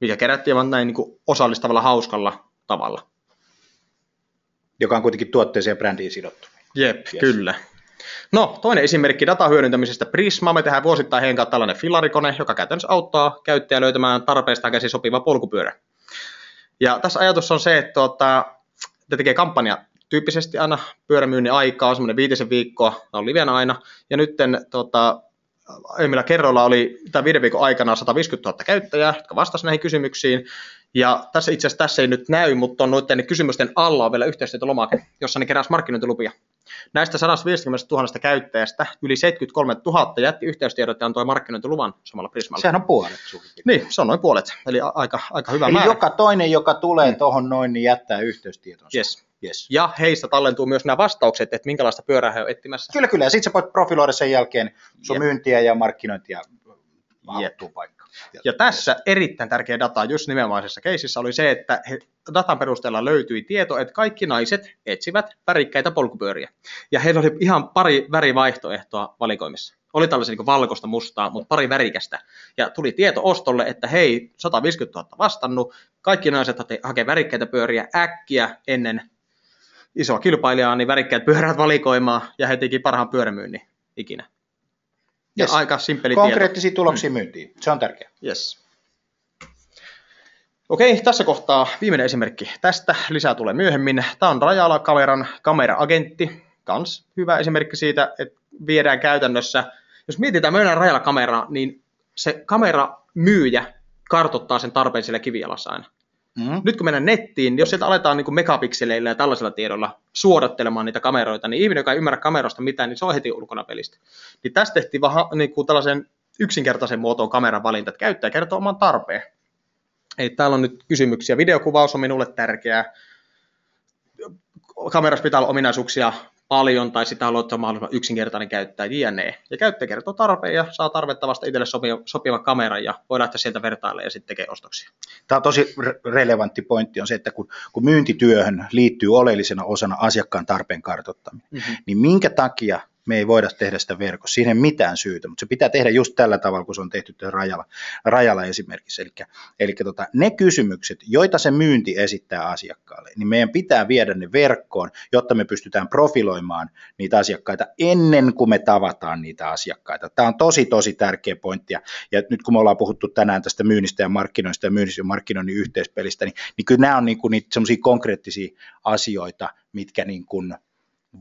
mikä kerättiin vain näin niin kuin, osallistavalla, hauskalla tavalla. joka on kuitenkin tuotteeseen ja brändiin sidottu. Jep, yes. kyllä. No, toinen esimerkki datan hyödyntämisestä Prisma. Me tehdään vuosittain heidän kanssa tällainen filarikone, joka käytännössä auttaa käyttäjää löytämään tarpeestaan käsi sopiva polkupyörä. Ja tässä ajatus on se, että tuota, te tekee kampanja tyyppisesti aina pyörämyynnin aikaa, semmoinen viitisen viikkoa, on livenä aina, ja nyt tota, aiemmilla kerroilla oli tämän viiden viikon aikana 150 000 käyttäjää, jotka vastasivat näihin kysymyksiin, ja tässä itse asiassa tässä ei nyt näy, mutta on noiden kysymysten alla on vielä yhteistyötölomake, jossa ne keräsivät markkinointilupia. Näistä 150 000 käyttäjästä yli 73 000 jätti yhteystiedot ja antoi markkinointiluvan samalla Prismalla. Sehän on puolet Niin, se on noin puolet, eli aika, aika hyvä eli määrä. joka toinen, joka tulee mm. tuohon noin, niin jättää yhteystietonsa. Yes. Yes. Ja heistä tallentuu myös nämä vastaukset, että minkälaista pyörää he ovat etsimässä. Kyllä, kyllä. Ja sitten sä voit profiloida sen jälkeen sun Jep. myyntiä ja markkinointia haluttuun paikkaan. Ja tässä erittäin tärkeä data just nimenomaisessa keisissä oli se, että he, datan perusteella löytyi tieto, että kaikki naiset etsivät värikkäitä polkupyöriä. Ja heillä oli ihan pari värivaihtoehtoa valikoimissa. Oli tällaisia niin valkoista mustaa, mutta pari värikästä. Ja tuli tieto ostolle, että hei, 150 000 vastannut, kaikki naiset hakevat värikkäitä pyöriä äkkiä ennen isoa kilpailijaa, niin värikkäät pyörät valikoimaan, ja he teki parhaan pyörämyynnin ikinä. Yes. Ja aika simppeli Konkreettisia tieto. tuloksia mm. myyntiin, se on tärkeää. Yes. Okei, tässä kohtaa viimeinen esimerkki tästä. Lisää tulee myöhemmin. Tämä on Rajala-kameran kamera-agentti. Kans hyvä esimerkki siitä, että viedään käytännössä, jos mietitään myydään Rajala-kameraa, niin se kamera myyjä kartottaa sen tarpeen sillä kivijalassa aina. Mm-hmm. Nyt kun mennään nettiin, niin jos sieltä aletaan niin megapikseleillä ja tällaisella tiedolla suodattelemaan niitä kameroita, niin ihminen, joka ei ymmärrä kamerasta mitään, niin se on heti ulkona pelistä. Niin tästä tehtiin vähän niin kuin tällaisen yksinkertaisen muotoon kameran valinta, että käyttäjä kertoo oman tarpeen. Ei, täällä on nyt kysymyksiä. Videokuvaus on minulle tärkeää. Kamerassa pitää olla ominaisuuksia paljon tai sitä haluat, että on mahdollisimman yksinkertainen käyttää, jne. Ja käyttäjä kertoo tarpeen ja saa tarvittavasta itselle sopiva, sopivan kameran ja voi lähteä sieltä vertailemaan ja sitten tekee ostoksia. Tämä on tosi relevantti pointti on se, että kun, kun myyntityöhön liittyy oleellisena osana asiakkaan tarpeen kartoittaminen, mm-hmm. niin minkä takia me ei voida tehdä sitä verkossa. Siihen ei mitään syytä, mutta se pitää tehdä just tällä tavalla, kun se on tehty rajalla, rajalla esimerkiksi. Eli, eli tota, ne kysymykset, joita se myynti esittää asiakkaalle, niin meidän pitää viedä ne verkkoon, jotta me pystytään profiloimaan niitä asiakkaita ennen kuin me tavataan niitä asiakkaita. Tämä on tosi, tosi tärkeä pointti. Ja, nyt kun me ollaan puhuttu tänään tästä myynnistä ja markkinoista ja myynnistä ja markkinoinnin yhteispelistä, niin, niin kyllä nämä on niin kuin niitä konkreettisia asioita, mitkä niin kuin,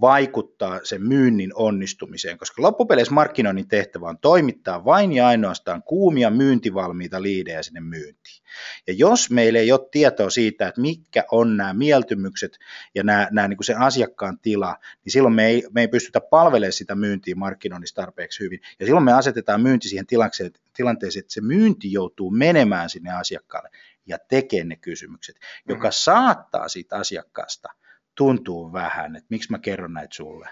vaikuttaa sen myynnin onnistumiseen, koska loppupeleissä markkinoinnin tehtävä on toimittaa vain ja ainoastaan kuumia myyntivalmiita liidejä sinne myyntiin. Ja jos meillä ei ole tietoa siitä, että mitkä on nämä mieltymykset ja nämä, nämä niin kuin sen asiakkaan tila, niin silloin me ei, me ei pystytä palvelemaan sitä myyntiä markkinoinnissa tarpeeksi hyvin. Ja silloin me asetetaan myynti siihen tilanteeseen, että se myynti joutuu menemään sinne asiakkaalle ja tekemään ne kysymykset, joka mm-hmm. saattaa siitä asiakkaasta – tuntuu vähän, että miksi mä kerron näitä sulle,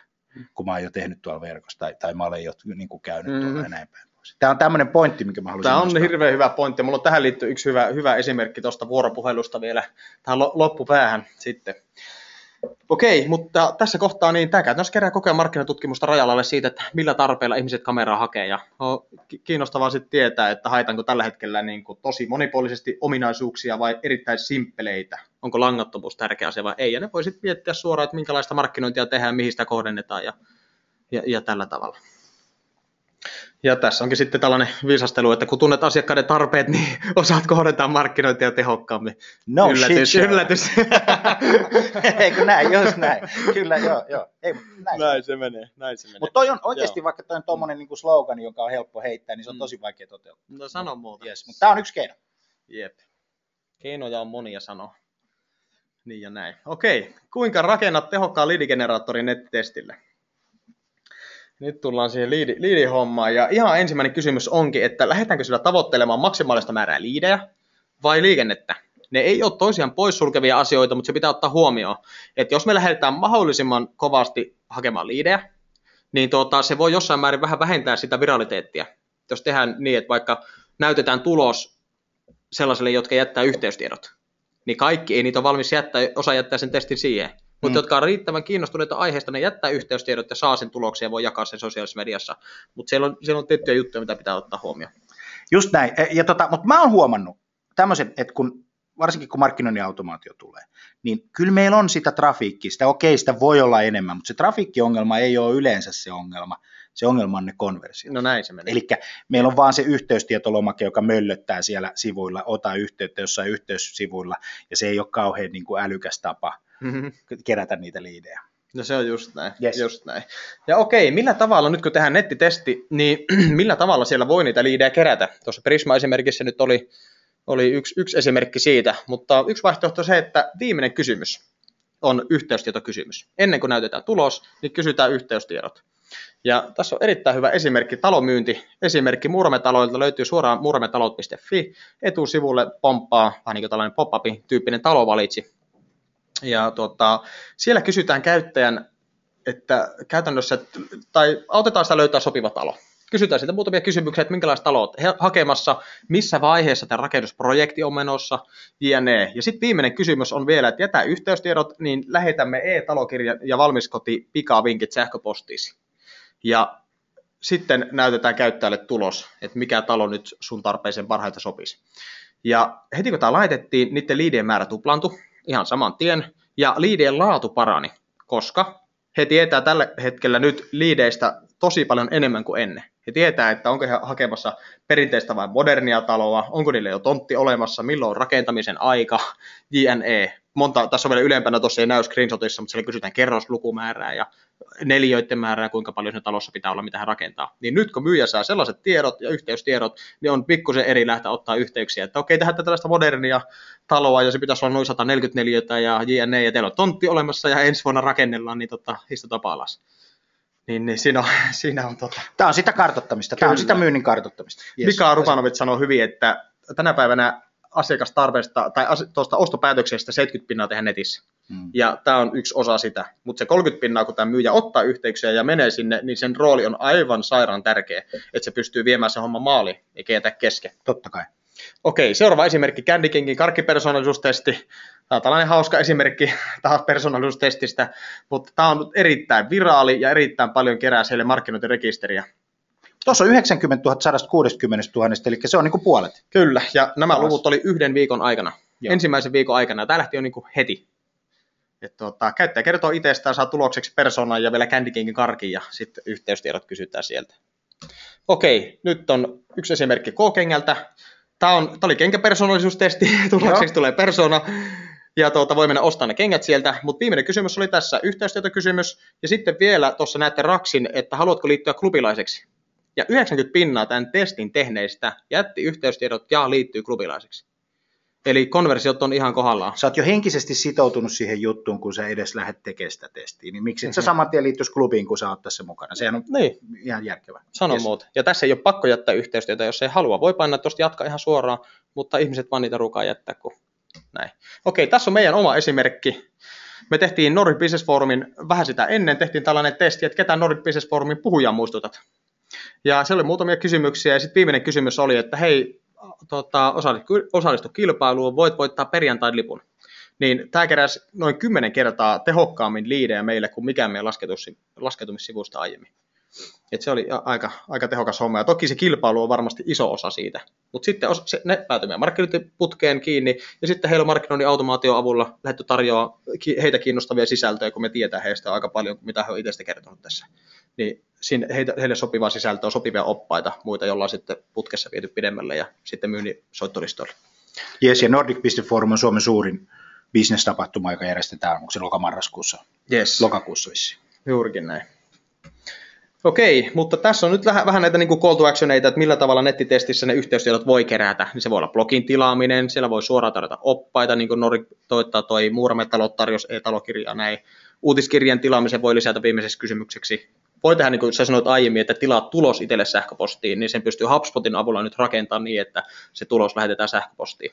kun mä oon jo tehnyt tuolla verkossa tai, tai mä olen jo niin kuin käynyt mm-hmm. tuolla ja näin päin. Tämä on tämmöinen pointti, minkä mä haluaisin Tämä on nostaa. hirveän hyvä pointti. Mulla on tähän liittyy yksi hyvä, hyvä esimerkki tuosta vuoropuhelusta vielä tähän loppupäähän sitten. Okei, mutta tässä kohtaa niin tämä käytännössä kerää koko ajan markkinatutkimusta rajalalle siitä, että millä tarpeella ihmiset kameraa hakee. Ja on kiinnostavaa sitten tietää, että haetaanko tällä hetkellä niin kuin tosi monipuolisesti ominaisuuksia vai erittäin simppeleitä. Onko langattomuus tärkeä asia vai ei. Ja ne voi sitten miettiä suoraan, että minkälaista markkinointia tehdään, mihin sitä kohdennetaan ja, ja, ja tällä tavalla. Ja tässä onkin sitten tällainen viisastelu, että kun tunnet asiakkaiden tarpeet, niin osaat kohdentaa markkinointia tehokkaammin. No yllätys, shit, yllätys. Eikö näin, jos näin. Kyllä, joo, joo. Ei, näin, näin se menee, näin se menee. Mutta toi on oikeasti, joo. vaikka toi on tuommoinen niin slogan, joka on helppo heittää, niin se on mm. tosi vaikea toteuttaa. No sano muuta. Yes, mutta tämä on yksi keino. Jep. Keinoja on monia sanoa. Niin ja näin. Okei, kuinka rakennat tehokkaan liidigeneraattorin nettitestille? Nyt tullaan siihen liidi. Ja ihan ensimmäinen kysymys onkin, että lähdetäänkö sillä tavoittelemaan maksimaalista määrää liidejä vai liikennettä? Ne ei ole toisiaan poissulkevia asioita, mutta se pitää ottaa huomioon. Että jos me lähdetään mahdollisimman kovasti hakemaan liidejä, niin tuota, se voi jossain määrin vähän vähentää sitä viraliteettia. Jos tehdään niin, että vaikka näytetään tulos sellaiselle, jotka jättää yhteystiedot, niin kaikki ei niitä ole valmis jättää, osa jättää sen testin siihen. Mutta mm. jotka on riittävän kiinnostuneita aiheesta, ne jättää yhteystiedot ja saa sen tuloksen ja voi jakaa sen sosiaalisessa mediassa. Mutta siellä on, siellä on tiettyjä juttuja, mitä pitää ottaa huomioon. Just näin. E, ja tota, mutta mä oon huomannut tämmöisen, että kun varsinkin kun markkinoinnin automaatio tulee, niin kyllä meillä on sitä trafiikkia, sitä okei, sitä voi olla enemmän, mutta se trafiikkiongelma ei ole yleensä se ongelma, se ongelma on ne konversiot. No näin se menee. Eli meillä on vaan se yhteystietolomake, joka möllöttää siellä sivuilla, ota yhteyttä jossain yhteyssivuilla, ja se ei ole kauhean niin kuin älykäs tapa Mhm. kerätä niitä liidejä. No se on just näin, Yes. just näin. Ja okei, millä tavalla, nyt kun tehdään nettitesti, niin millä tavalla siellä voi niitä liidejä kerätä? Tuossa Prisma-esimerkissä nyt oli, oli yksi, yksi esimerkki siitä, mutta yksi vaihtoehto on se, että viimeinen kysymys on yhteystietokysymys. Ennen kuin näytetään tulos, niin kysytään yhteystiedot. Ja tässä on erittäin hyvä esimerkki, talomyynti. Esimerkki Muurametaloilta löytyy suoraan muurametalot.fi. Etusivulle pomppaa, vähän niin kuin tällainen pop-up tyyppinen talo valitsi. Ja tuota, siellä kysytään käyttäjän, että käytännössä, tai autetaan sitä löytää sopiva talo. Kysytään siitä muutamia kysymyksiä, että minkälaista taloa he- hakemassa, missä vaiheessa tämä rakennusprojekti on menossa, jne. Ja sitten viimeinen kysymys on vielä, että jätä yhteystiedot, niin lähetämme e-talokirja ja valmiskoti pikavinkit sähköpostiisi. Ja sitten näytetään käyttäjälle tulos, että mikä talo nyt sun tarpeeseen parhaiten sopisi. Ja heti kun tämä laitettiin, niiden liidien määrä tuplantui ihan saman tien, ja liidien laatu parani, koska he tietää tällä hetkellä nyt liideistä tosi paljon enemmän kuin ennen. He tietää, että onko he hakemassa perinteistä vai modernia taloa, onko niille jo tontti olemassa, milloin on rakentamisen aika, jne. Monta, tässä on vielä ylempänä, tuossa ei näy screenshotissa, mutta siellä kysytään kerroslukumäärää ja neliöiden määrää, kuinka paljon se talossa pitää olla, mitä hän rakentaa. Niin nyt kun myyjä saa sellaiset tiedot ja yhteystiedot, niin on pikkusen eri lähteä ottaa yhteyksiä, että okei, tehdään tällaista modernia taloa ja se pitäisi olla noin 144 ja jne. ja teillä on tontti olemassa ja ensi vuonna rakennellaan, niin tota, istutaan alas. Niin, niin siinä on, siinä on tota. Tämä on sitä kartottamista, tämä on Kyllä. sitä myynnin kartottamista. Yes. Mika Rupanovic sanoi hyvin, että tänä päivänä asiakastarpeesta tai tuosta ostopäätöksestä 70 pinnaa tehdään netissä. Mm. Ja tämä on yksi osa sitä. Mutta se 30 pinnaa, kun tämä myyjä ottaa yhteyksiä ja menee sinne, niin sen rooli on aivan sairaan tärkeä, että se pystyy viemään sen homman maaliin eikä jätä kesken. Totta kai. Okei, seuraava esimerkki, Candy Kingin karkkipersoonallisuustesti. Tämä on tällainen hauska esimerkki taas persoonallisuustestistä, mutta tämä on erittäin viraali ja erittäin paljon kerää siellä markkinointirekisteriä. Tuossa on 90 000 160 000, eli se on niin kuin puolet. Kyllä, ja nämä Alas. luvut oli yhden viikon aikana, Joo. Joo. ensimmäisen viikon aikana. Tämä lähti jo niin kuin heti. Et tuota, käyttäjä kertoo itsestään, saa tulokseksi persoonan ja vielä Candy Kingin karkin ja sitten yhteystiedot kysytään sieltä. Okei, nyt on yksi esimerkki K-kengältä. Tämä, on, tämä oli kenkäpersonallisuustesti, tulokseksi tulee persona. Ja tuota, voi mennä ostamaan ne kengät sieltä, mutta viimeinen kysymys oli tässä yhteystietokysymys. Ja sitten vielä tuossa näette raksin, että haluatko liittyä klubilaiseksi. Ja 90 pinnaa tämän testin tehneistä jätti yhteystiedot ja liittyy klubilaiseksi. Eli konversiot on ihan kohdallaan. Sä oot jo henkisesti sitoutunut siihen juttuun, kun sä edes lähdet tekemään sitä testiä, niin miksi et sä Mhm. saman tien liittyisi klubiin, kun sä oot tässä mukana? Sehän on Niin, ihan järkevää. sano Yes. muuta. Ja tässä ei ole pakko jättää yhteystietoja, jos ei halua. Voi painaa tuosta jatkaa ihan suoraan, mutta ihmiset vaan niitä ruukaa jättää, kun näin. Okei, tässä on meidän oma esimerkki. Me tehtiin Nordic Business Forumin vähän sitä ennen, tehtiin tällainen testi, että ketä Nordic Business Forumin puhujaa muistutat. Ja siellä oli muutamia kysymyksiä, ja sitten viimeinen kysymys oli, että hei, tota, osallistu, osallistu kilpailuun, voit voittaa perjantain lipun. Niin tämä keräsi noin 10 kertaa tehokkaammin liidejä meille kuin mikään meidän lasketus- lasketumissivusta aiemmin. Et se oli aika, aika tehokas homma. Ja toki se kilpailu on varmasti iso osa siitä. Mutta sitten se, ne päätyi meidän markkinointiputkeen kiinni, ja sitten heillä on markkinoinnin automaation avulla lähdetty tarjoaa ki- heitä kiinnostavia sisältöjä, kun me tietää heistä aika paljon, mitä he on itse kertonut tässä. Niin siinä heille sopivaa sisältöä, sopivia oppaita, muita, jolla on sitten putkessa viety pidemmälle ja sitten myynnin soittolistoille. Yes, ja Nordic Business Forum on Suomen suurin bisnestapahtuma, joka järjestetään, onko se lokamarraskuussa, Yes. lokakuussa vissiin. Juurikin näin. Okei, mutta tässä on nyt vähän, vähän näitä niin kuin call to actioneita, että millä tavalla nettitestissä ne yhteystiedot voi kerätä. Niin se voi olla blogin tilaaminen, siellä voi suoraan tarjota oppaita, niin kuin Nori toittaa toi Muurametalot tarjos e-talokirjaa näin. Uutiskirjan tilaamisen voi lisätä viimeiseksi kysymykseksi. Voi tehdä, niin kuin sä sanoit aiemmin, että tilaa tulos itselle sähköpostiin, niin sen pystyy HubSpotin avulla nyt rakentamaan niin, että se tulos lähetetään sähköpostiin.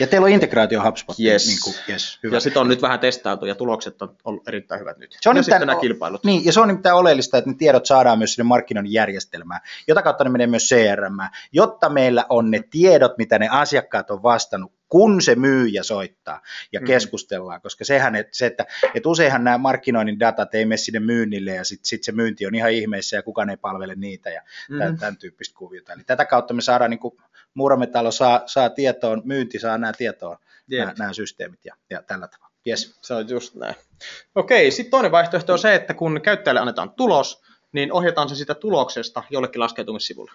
Ja teillä on integraatio HubSpot. Yes. Niin kuin, yes, hyvä. Ja sitten on nyt vähän testailtu ja tulokset on ollut erittäin hyvät nyt. Se on ja sitten nämä kilpailut. Niin, ja se on nimittäin oleellista, että ne tiedot saadaan myös sinne markkinoinnin järjestelmään, jota kautta ne menee myös CRM, jotta meillä on ne tiedot, mitä ne asiakkaat on vastannut, kun se myyjä soittaa ja Mhm. keskustellaan, koska sehän, että, se, että, että useinhan nämä markkinoinnin datat ei mene sinne myynnille ja sitten sit se myynti on ihan ihmeissä ja kukaan ei palvele niitä ja Mhm. tämän, tämän tyyppistä kuviota. Eli tätä kautta me saadaan niin kuin Muurametalo saa, saa tietoon, myynti saa nämä tietoon, Jep. nämä, nämä systeemit ja, ja tällä tavalla. Yes. Se on just näin. Okei, sitten toinen vaihtoehto on se, että kun käyttäjälle annetaan tulos, niin ohjataan se sitä tuloksesta jollekin laskeutumissivulle.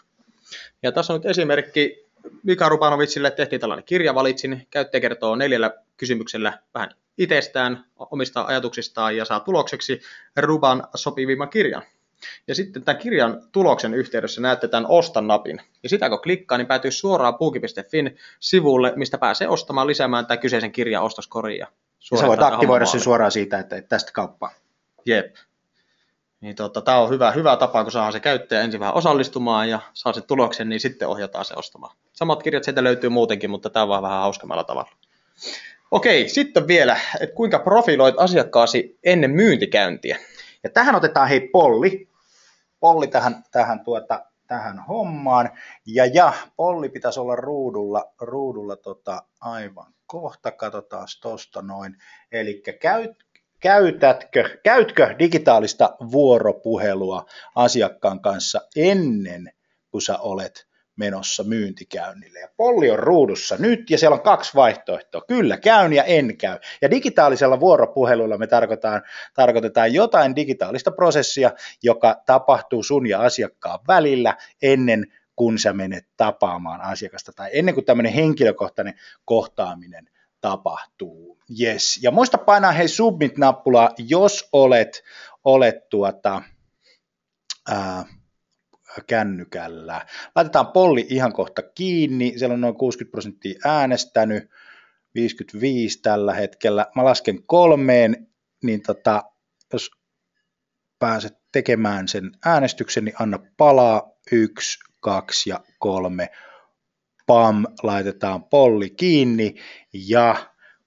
Ja tässä on nyt esimerkki, Mika Rubanovitsille tehtiin tällainen kirja, valitsin, käyttäjä kertoo neljällä kysymyksellä vähän itsestään, omista ajatuksistaan ja saa tulokseksi Ruban sopivimman kirjan. Ja sitten tämän kirjan tuloksen yhteydessä näette tämän Osta-napin. Ja sitä kun klikkaa, niin päätyy suoraan puuki.fin sivulle, mistä pääsee ostamaan lisäämään tämän kyseisen kirjan ostoskoriin. Ja sä voit aktivoida sen suoraan siitä, että tästä kauppaa. Jep. Niin tota, tämä on hyvä, hyvä tapa, kun saa se käyttäjä ensin vähän osallistumaan ja saa sen tuloksen, niin sitten ohjataan se ostamaan. Samat kirjat sieltä löytyy muutenkin, mutta tämä on vaan vähän hauskemmalla tavalla. Okei, sitten vielä, että kuinka profiloit asiakkaasi ennen myyntikäyntiä. Ja tähän otetaan hei polli, polli tähän, tähän, tuota, tähän hommaan. Ja, ja polli pitäisi olla ruudulla, ruudulla tota, aivan kohta, katsotaan tuosta noin. Eli käyt, käytätkö, käytkö digitaalista vuoropuhelua asiakkaan kanssa ennen kuin sä olet menossa myyntikäynnille. Ja polli on ruudussa nyt ja siellä on kaksi vaihtoehtoa. Kyllä käyn ja en käy. Ja digitaalisella vuoropuhelulla me tarkoitetaan, tarkoitetaan jotain digitaalista prosessia, joka tapahtuu sun ja asiakkaan välillä ennen kuin sä menet tapaamaan asiakasta tai ennen kuin tämmöinen henkilökohtainen kohtaaminen tapahtuu. Yes. Ja muista painaa hei submit-nappulaa, jos olet, olet tuota, ää, kännykällä. Laitetaan polli ihan kohta kiinni. Siellä on noin 60 prosenttia äänestänyt, 55 tällä hetkellä. Mä lasken kolmeen, niin tota, jos pääset tekemään sen äänestyksen, niin anna palaa. Yksi, kaksi ja kolme. Pam, laitetaan polli kiinni ja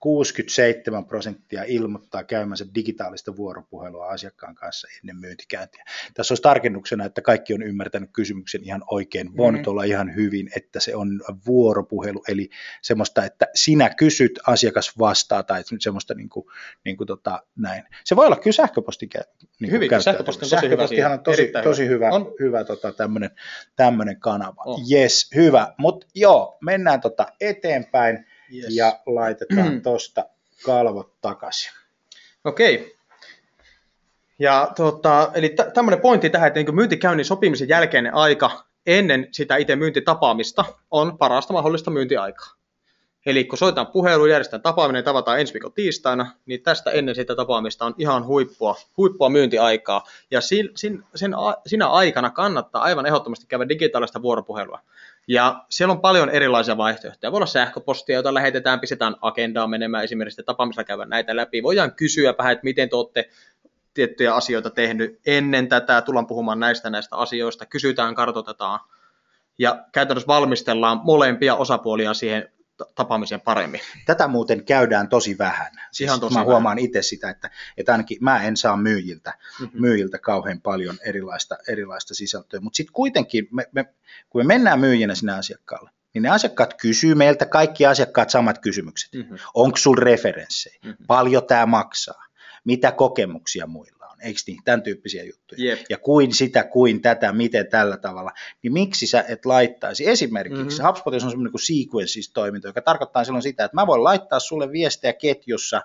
67 prosenttia ilmoittaa käymänsä digitaalista vuoropuhelua asiakkaan kanssa ennen myyntikäyntiä. Tässä olisi tarkennuksena, että kaikki on ymmärtänyt kysymyksen ihan oikein. Voinut Mhm. olla ihan hyvin, että se on vuoropuhelu, eli semmoista, että sinä kysyt, asiakas vastaa, tai semmoista niin kuin, niin kuin tota, näin. Se voi olla kyllä sähköpostin kä- niin Hyvin, sähköposti on tosi hyvä Sähköpostihan siihen. on tosi, Erittäin tosi hyvä, On. hyvä tota, tämmöinen, tämmöinen kanava. On. Yes, hyvä. Mutta joo, mennään tota eteenpäin Yes. ja laitetaan tosta kalvot takaisin. Okei. Ja tota, eli tä- tämmöinen pointti tähän, että niin myyntikäynnin sopimisen jälkeinen aika ennen sitä itse myyntitapaamista on parasta mahdollista myyntiaikaa. Eli kun soitetaan puhelu, järjestetään tapaaminen, tavataan ensi viikon tiistaina, niin tästä ennen sitä tapaamista on ihan huippua, huippua myyntiaikaa. Ja sin, sin, sen, a- sinä aikana kannattaa aivan ehdottomasti käydä digitaalista vuoropuhelua. Ja siellä on paljon erilaisia vaihtoehtoja. Voi olla sähköpostia, jota lähetetään, pistetään agendaa menemään esimerkiksi tapaamisella käydä näitä läpi. Voidaan kysyä vähän, että miten te olette tiettyjä asioita tehnyt ennen tätä, tullaan puhumaan näistä näistä asioista, kysytään, kartoitetaan ja käytännössä valmistellaan molempia osapuolia siihen tapaamiseen paremmin. Tätä muuten käydään tosi vähän. Siis Ihan tosi mä vähän. huomaan itse sitä, että, että ainakin mä en saa myyjiltä, Mhm. myyjiltä kauhean paljon erilaista, erilaista sisältöä, mutta sitten kuitenkin, me, me, kun me mennään myyjinä sinne asiakkaalle, niin ne asiakkaat kysyy meiltä kaikki asiakkaat samat kysymykset. Mhm. Onko sulla referenssejä? Mhm. Paljon tämä maksaa? Mitä kokemuksia muilla on? Eikö niin? Tämän tyyppisiä juttuja. Jep. Ja kuin sitä, kuin tätä, miten tällä tavalla. Niin miksi sä et laittaisi? Esimerkiksi Mhm. HubSpotissa on semmoinen kuin sequences-toiminto, joka tarkoittaa silloin sitä, että mä voin laittaa sulle viestejä ketjussa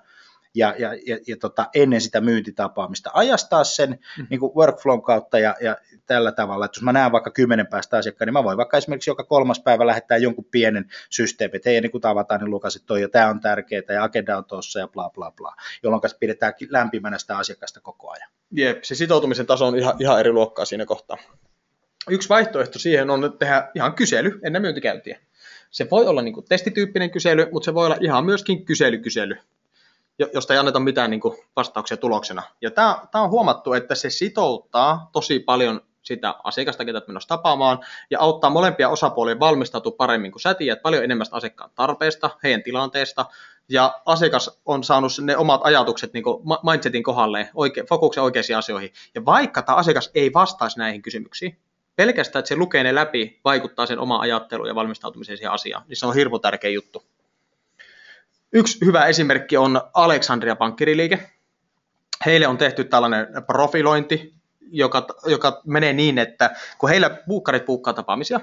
ja, ja, ja, ja tota, ennen sitä myyntitapaamista ajastaa sen Mhm. niin kuin workflown kautta ja, ja tällä tavalla, että jos mä näen vaikka kymmenen päästä asiakkaan, niin mä voin vaikka esimerkiksi joka kolmas päivä lähettää jonkun pienen systeemin, että hei, niin kun tavataan, niin lukasit toi ja tämä on tärkeää ja agenda on tuossa ja bla bla bla, jolloin pidetään lämpimänä sitä asiakasta koko ajan. Jep, se sitoutumisen taso on ihan, ihan eri luokkaa siinä kohtaa. Yksi vaihtoehto siihen on tehdä ihan kysely ennen myyntikäyntiä. Se voi olla niin kuin testityyppinen kysely, mutta se voi olla ihan myöskin kyselykysely, josta ei anneta mitään niin kuin vastauksia tuloksena. Ja tämä, tämä on huomattu, että se sitouttaa tosi paljon sitä asiakasta, ketä menossa tapaamaan, ja auttaa molempia osapuolia valmistautua paremmin, kun sä tiedät paljon enemmän asiakkaan tarpeesta, heidän tilanteesta, ja asiakas on saanut ne omat ajatukset niin mindsetin kohdalleen, oike, fokuksen oikeisiin asioihin. Ja vaikka tämä asiakas ei vastaisi näihin kysymyksiin, pelkästään, että se lukee ne läpi, vaikuttaa sen oma ajatteluun ja valmistautumiseen siihen asiaan, niin se on hirmu tärkeä juttu. Yksi hyvä esimerkki on Alexandria pankkiriliike. Heille on tehty tällainen profilointi, joka, joka menee niin, että kun heillä buukkarit buukkaa tapaamisia,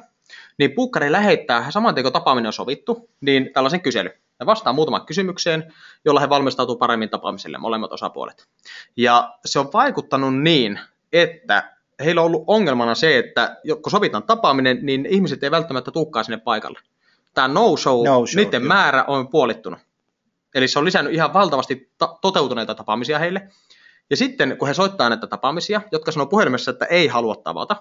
niin pukkari lähettää saman tien kun tapaaminen on sovittu, niin tällaisen kysely. Ne vastaa muutamaan kysymykseen, jolla he valmistautuu paremmin tapaamiselle, molemmat osapuolet. Ja se on vaikuttanut niin, että heillä on ollut ongelmana se, että kun sovitaan tapaaminen, niin ihmiset ei välttämättä tulekaan sinne paikalle. Tämä no-show, no show, niiden määrä on puolittunut. Eli se on lisännyt ihan valtavasti ta- toteutuneita tapaamisia heille. Ja sitten kun he soittaa näitä tapaamisia, jotka sanoo puhelimessa, että ei halua tavata,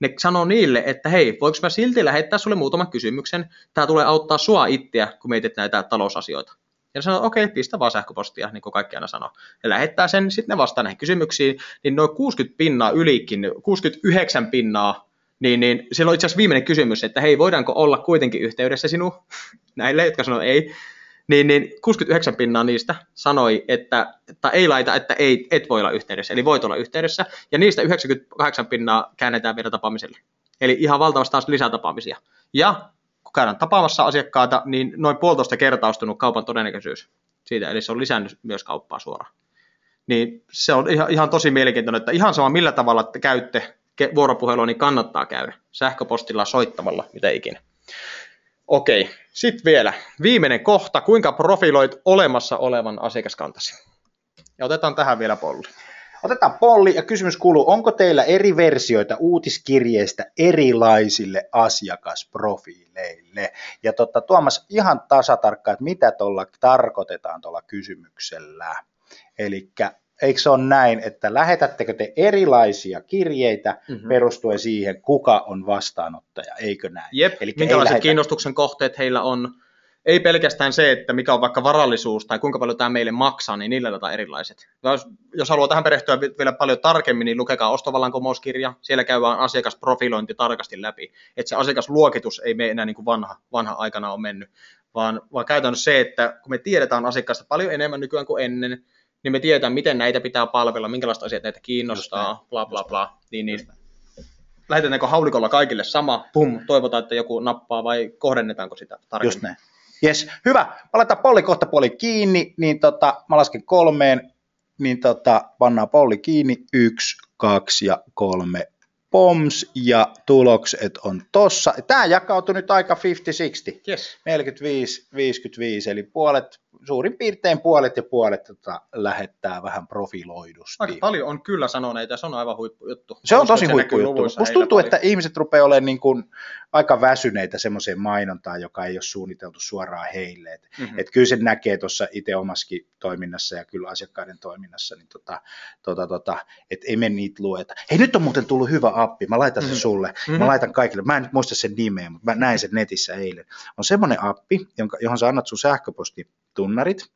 ne sanoo niille, että hei, voiko mä silti lähettää sulle muutaman kysymyksen, tämä tulee auttaa sua itseä, kun mietit näitä talousasioita. Ja ne sanoo, okei, okay, pistä vaan sähköpostia, niin kuin kaikki aina sanoo. Ja lähettää sen, sitten ne vastaa näihin kysymyksiin, niin noin 60 pinnaa ylikin, 69 pinnaa, niin, niin silloin on itse asiassa viimeinen kysymys, että hei, voidaanko olla kuitenkin yhteydessä sinuun, näille, jotka sanoo ei, niin, niin 69 pinnaa niistä sanoi, että, että ei laita, että ei, et voi olla yhteydessä, eli voit olla yhteydessä, ja niistä 98 pinnaa käännetään vielä tapaamiselle. Eli ihan valtavasti taas lisätapaamisia. Ja kun käydään tapaamassa asiakkaata, niin noin puolitoista kertaustunut kaupan todennäköisyys siitä, eli se on lisännyt myös kauppaa suoraan. Niin se on ihan, ihan tosi mielenkiintoinen, että ihan sama millä tavalla te käytte vuoropuhelua, niin kannattaa käydä sähköpostilla, soittamalla, mitä ikinä. Okei, sitten vielä viimeinen kohta, kuinka profiloit olemassa olevan asiakaskantasi. Ja otetaan tähän vielä polli. Otetaan polli ja kysymys kuuluu, onko teillä eri versioita uutiskirjeistä erilaisille asiakasprofiileille? Ja totta, Tuomas, ihan tasatarkka, että mitä tuolla tarkoitetaan tuolla kysymyksellä. Eli eikö se ole näin, että lähetättekö te erilaisia kirjeitä mm-hmm. perustuen siihen, kuka on vastaanottaja, eikö näin? Jep, Eli minkälaiset lähetä... kiinnostuksen kohteet heillä on. Ei pelkästään se, että mikä on vaikka varallisuus tai kuinka paljon tämä meille maksaa, niin niillä on erilaiset. Jos, jos haluaa tähän perehtyä vielä paljon tarkemmin, niin lukekaa ostovallankumouskirja. Siellä käydään asiakasprofilointi tarkasti läpi. Että se asiakasluokitus ei mene enää niin kuin vanha, vanha aikana on mennyt, vaan, vaan käytännössä se, että kun me tiedetään asiakkaasta paljon enemmän nykyään kuin ennen, niin me tiedetään, miten näitä pitää palvella, minkälaiset asiat näitä kiinnostaa, bla bla bla. Niin, niin. Lähetetäänkö haulikolla kaikille sama, pum, toivotaan, että joku nappaa vai kohdennetaanko sitä tarkemmin? Just näin. Yes, hyvä. Mä laitan polli kohta puoli kiinni, niin tota, mä lasken kolmeen, niin tota, pannaan polli kiinni, yksi, kaksi ja kolme, POMS ja tulokset on tossa. Tämä jakautui nyt aika 50-60. Yes. 45-55, eli puolet, suurin piirtein puolet ja puolet tota, lähettää vähän profiloidusti. Aika paljon on kyllä sanoneita, se on aivan huippujuttu. Se on tosi huippujuttu. Musta tuntuu, paljon. että ihmiset rupeaa olemaan niin kuin aika väsyneitä semmoiseen mainontaan, joka ei ole suunniteltu suoraan heille. Et, mm-hmm. et kyllä se näkee tuossa itse omaskin toiminnassa ja kyllä asiakkaiden toiminnassa, niin tota, tota, tota, että ei me niitä lueta. Hei, nyt on muuten tullut hyvä appi, mä laitan sen mm-hmm. sulle, mm-hmm. mä laitan kaikille, mä en nyt muista sen nimeä, mutta mä näin sen netissä eilen. On semmoinen appi, jonka, johon sä annat sun sähköpostitunnarit,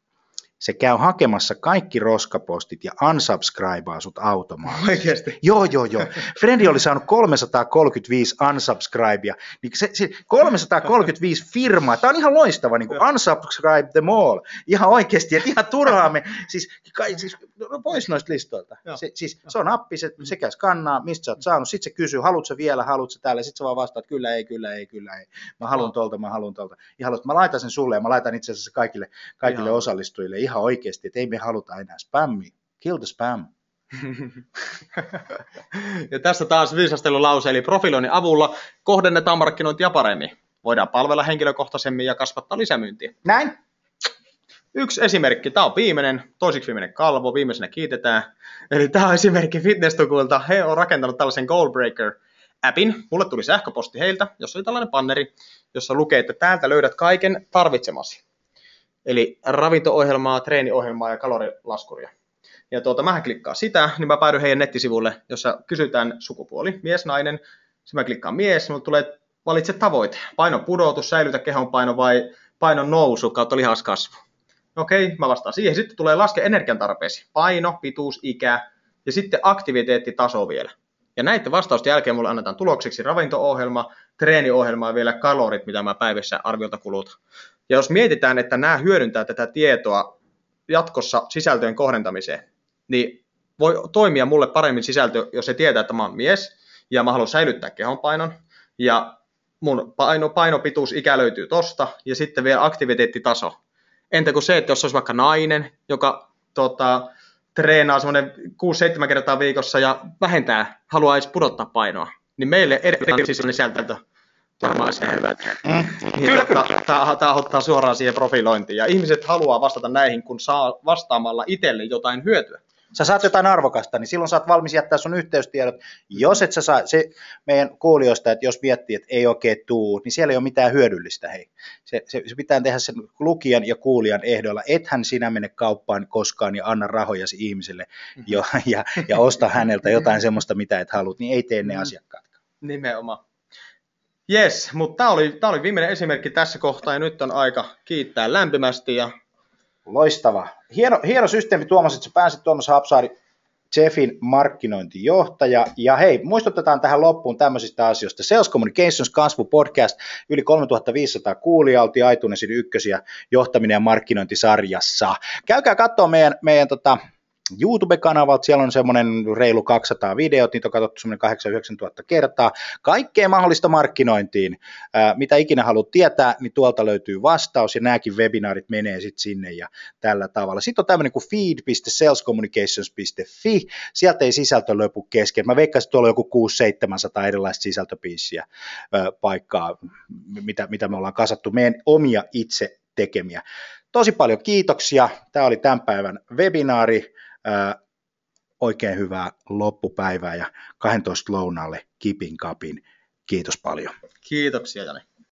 se käy hakemassa kaikki roskapostit ja unsubscribea sut automaattisesti. Oikeasti? Joo, joo, joo. Frendi oli saanut 335 unsubscribea, niin se, se 335 firmaa, tämä on ihan loistava, niin kuin unsubscribe them all, ihan oikeasti, että ihan turhaa me, siis, kai, siis no pois noista listoilta. Se, siis, se on appi, se, sekä skannaa, mistä sä oot saanut, sitten se kysyy, haluatko vielä, haluatko täällä, sitten sä vaan vastaat, kyllä ei, kyllä ei, kyllä ei, mä haluan tolta, mä haluan tolta. Haluat, mä laitan sen sulle ja mä laitan itse asiassa kaikille, kaikille osallistujille ihan oikeasti, että ei me haluta enää spammi. Kill the spam. ja tässä taas viisastelulause, eli profiloinnin avulla kohdennetaan markkinointia paremmin. Voidaan palvella henkilökohtaisemmin ja kasvattaa lisämyyntiä. Näin. Yksi esimerkki, tämä on viimeinen, toisiksi viimeinen kalvo, viimeisenä kiitetään. Eli tämä on esimerkki fitness He on rakentanut tällaisen Goalbreaker appin. Mulle tuli sähköposti heiltä, jossa oli tällainen panneri, jossa lukee, että täältä löydät kaiken tarvitsemasi. Eli ravinto-ohjelmaa, treeniohjelmaa ja kalorilaskuria. Ja tuota, mä klikkaan sitä, niin mä päädyin heidän nettisivulle, jossa kysytään sukupuoli, mies, nainen. Sitten mä klikkaan mies, mulle tulee valitse tavoite. Painon pudotus, säilytä kehon paino vai painon nousu kautta lihaskasvu. Okei, mä vastaan siihen. Sitten tulee laske energiantarpeesi. Paino, pituus, ikä ja sitten aktiviteettitaso vielä. Ja näiden vastausten jälkeen mulle annetaan tulokseksi ravinto-ohjelma, treeniohjelma ja vielä kalorit, mitä mä päivässä arviolta kulutan. Ja jos mietitään, että nämä hyödyntää tätä tietoa jatkossa sisältöjen kohdentamiseen, niin voi toimia mulle paremmin sisältö, jos se tietää, että mä oon mies ja mä haluan säilyttää kehonpainon. Ja mun paino, painopituus, ikä löytyy tosta. Ja sitten vielä aktiviteettitaso. Entä kuin se, että jos olisi vaikka nainen, joka tota, treenaa semmoinen 6-7 kertaa viikossa ja vähentää, haluaisi pudottaa painoa, niin meille erilainen sisältö Tämä olisi hyvät. Mm. Kyllä, kyllä. Tämä, tämä ottaa suoraan siihen profilointiin. Ja ihmiset haluaa vastata näihin, kun saa vastaamalla itselle jotain hyötyä sä saat jotain arvokasta, niin silloin saat valmis jättää sun yhteystiedot. Jos et sä saa, se meidän kuulijoista, että jos miettii, että ei oikein tuu, niin siellä ei ole mitään hyödyllistä. Hei. Se, se, se pitää tehdä sen lukijan ja kuulijan ehdoilla. Ethän sinä mene kauppaan koskaan ja anna rahojasi ihmiselle mm-hmm. jo, ja, ja osta häneltä jotain semmoista, mitä et halua, niin ei tee ne mm-hmm. asiakkaat. Nimenomaan. Yes, mutta tämä oli, tää oli viimeinen esimerkki tässä kohtaa ja nyt on aika kiittää lämpimästi ja Loistava. Hieno, hieno systeemi Tuomas, että sä pääsit Tuomas Hapsaari, Jeffin markkinointijohtaja. Ja hei, muistutetaan tähän loppuun tämmöisistä asioista. Sales Communications Kasvu Podcast, yli 3500 kuulijalti, Aitunesin ykkösiä johtaminen ja markkinointisarjassa. Käykää katsoa meidän, meidän tota, YouTube-kanavalta, siellä on semmoinen reilu 200 videot, niitä on katsottu semmoinen 8 tuhatta kertaa. Kaikkea mahdollista markkinointiin, mitä ikinä haluat tietää, niin tuolta löytyy vastaus, ja nämäkin webinaarit menee sitten sinne ja tällä tavalla. Sitten on tämmöinen kuin feed.salescommunications.fi, sieltä ei sisältö löpu kesken. Mä veikkaan, että tuolla on joku 6-700 erilaista sisältöpiissiä paikkaa, mitä, mitä me ollaan kasattu, meidän omia itse tekemiä. Tosi paljon kiitoksia. Tämä oli tämän päivän webinaari oikein hyvää loppupäivää ja 12 lounaalle kipin kapin. Kiitos paljon. Kiitoksia Jani.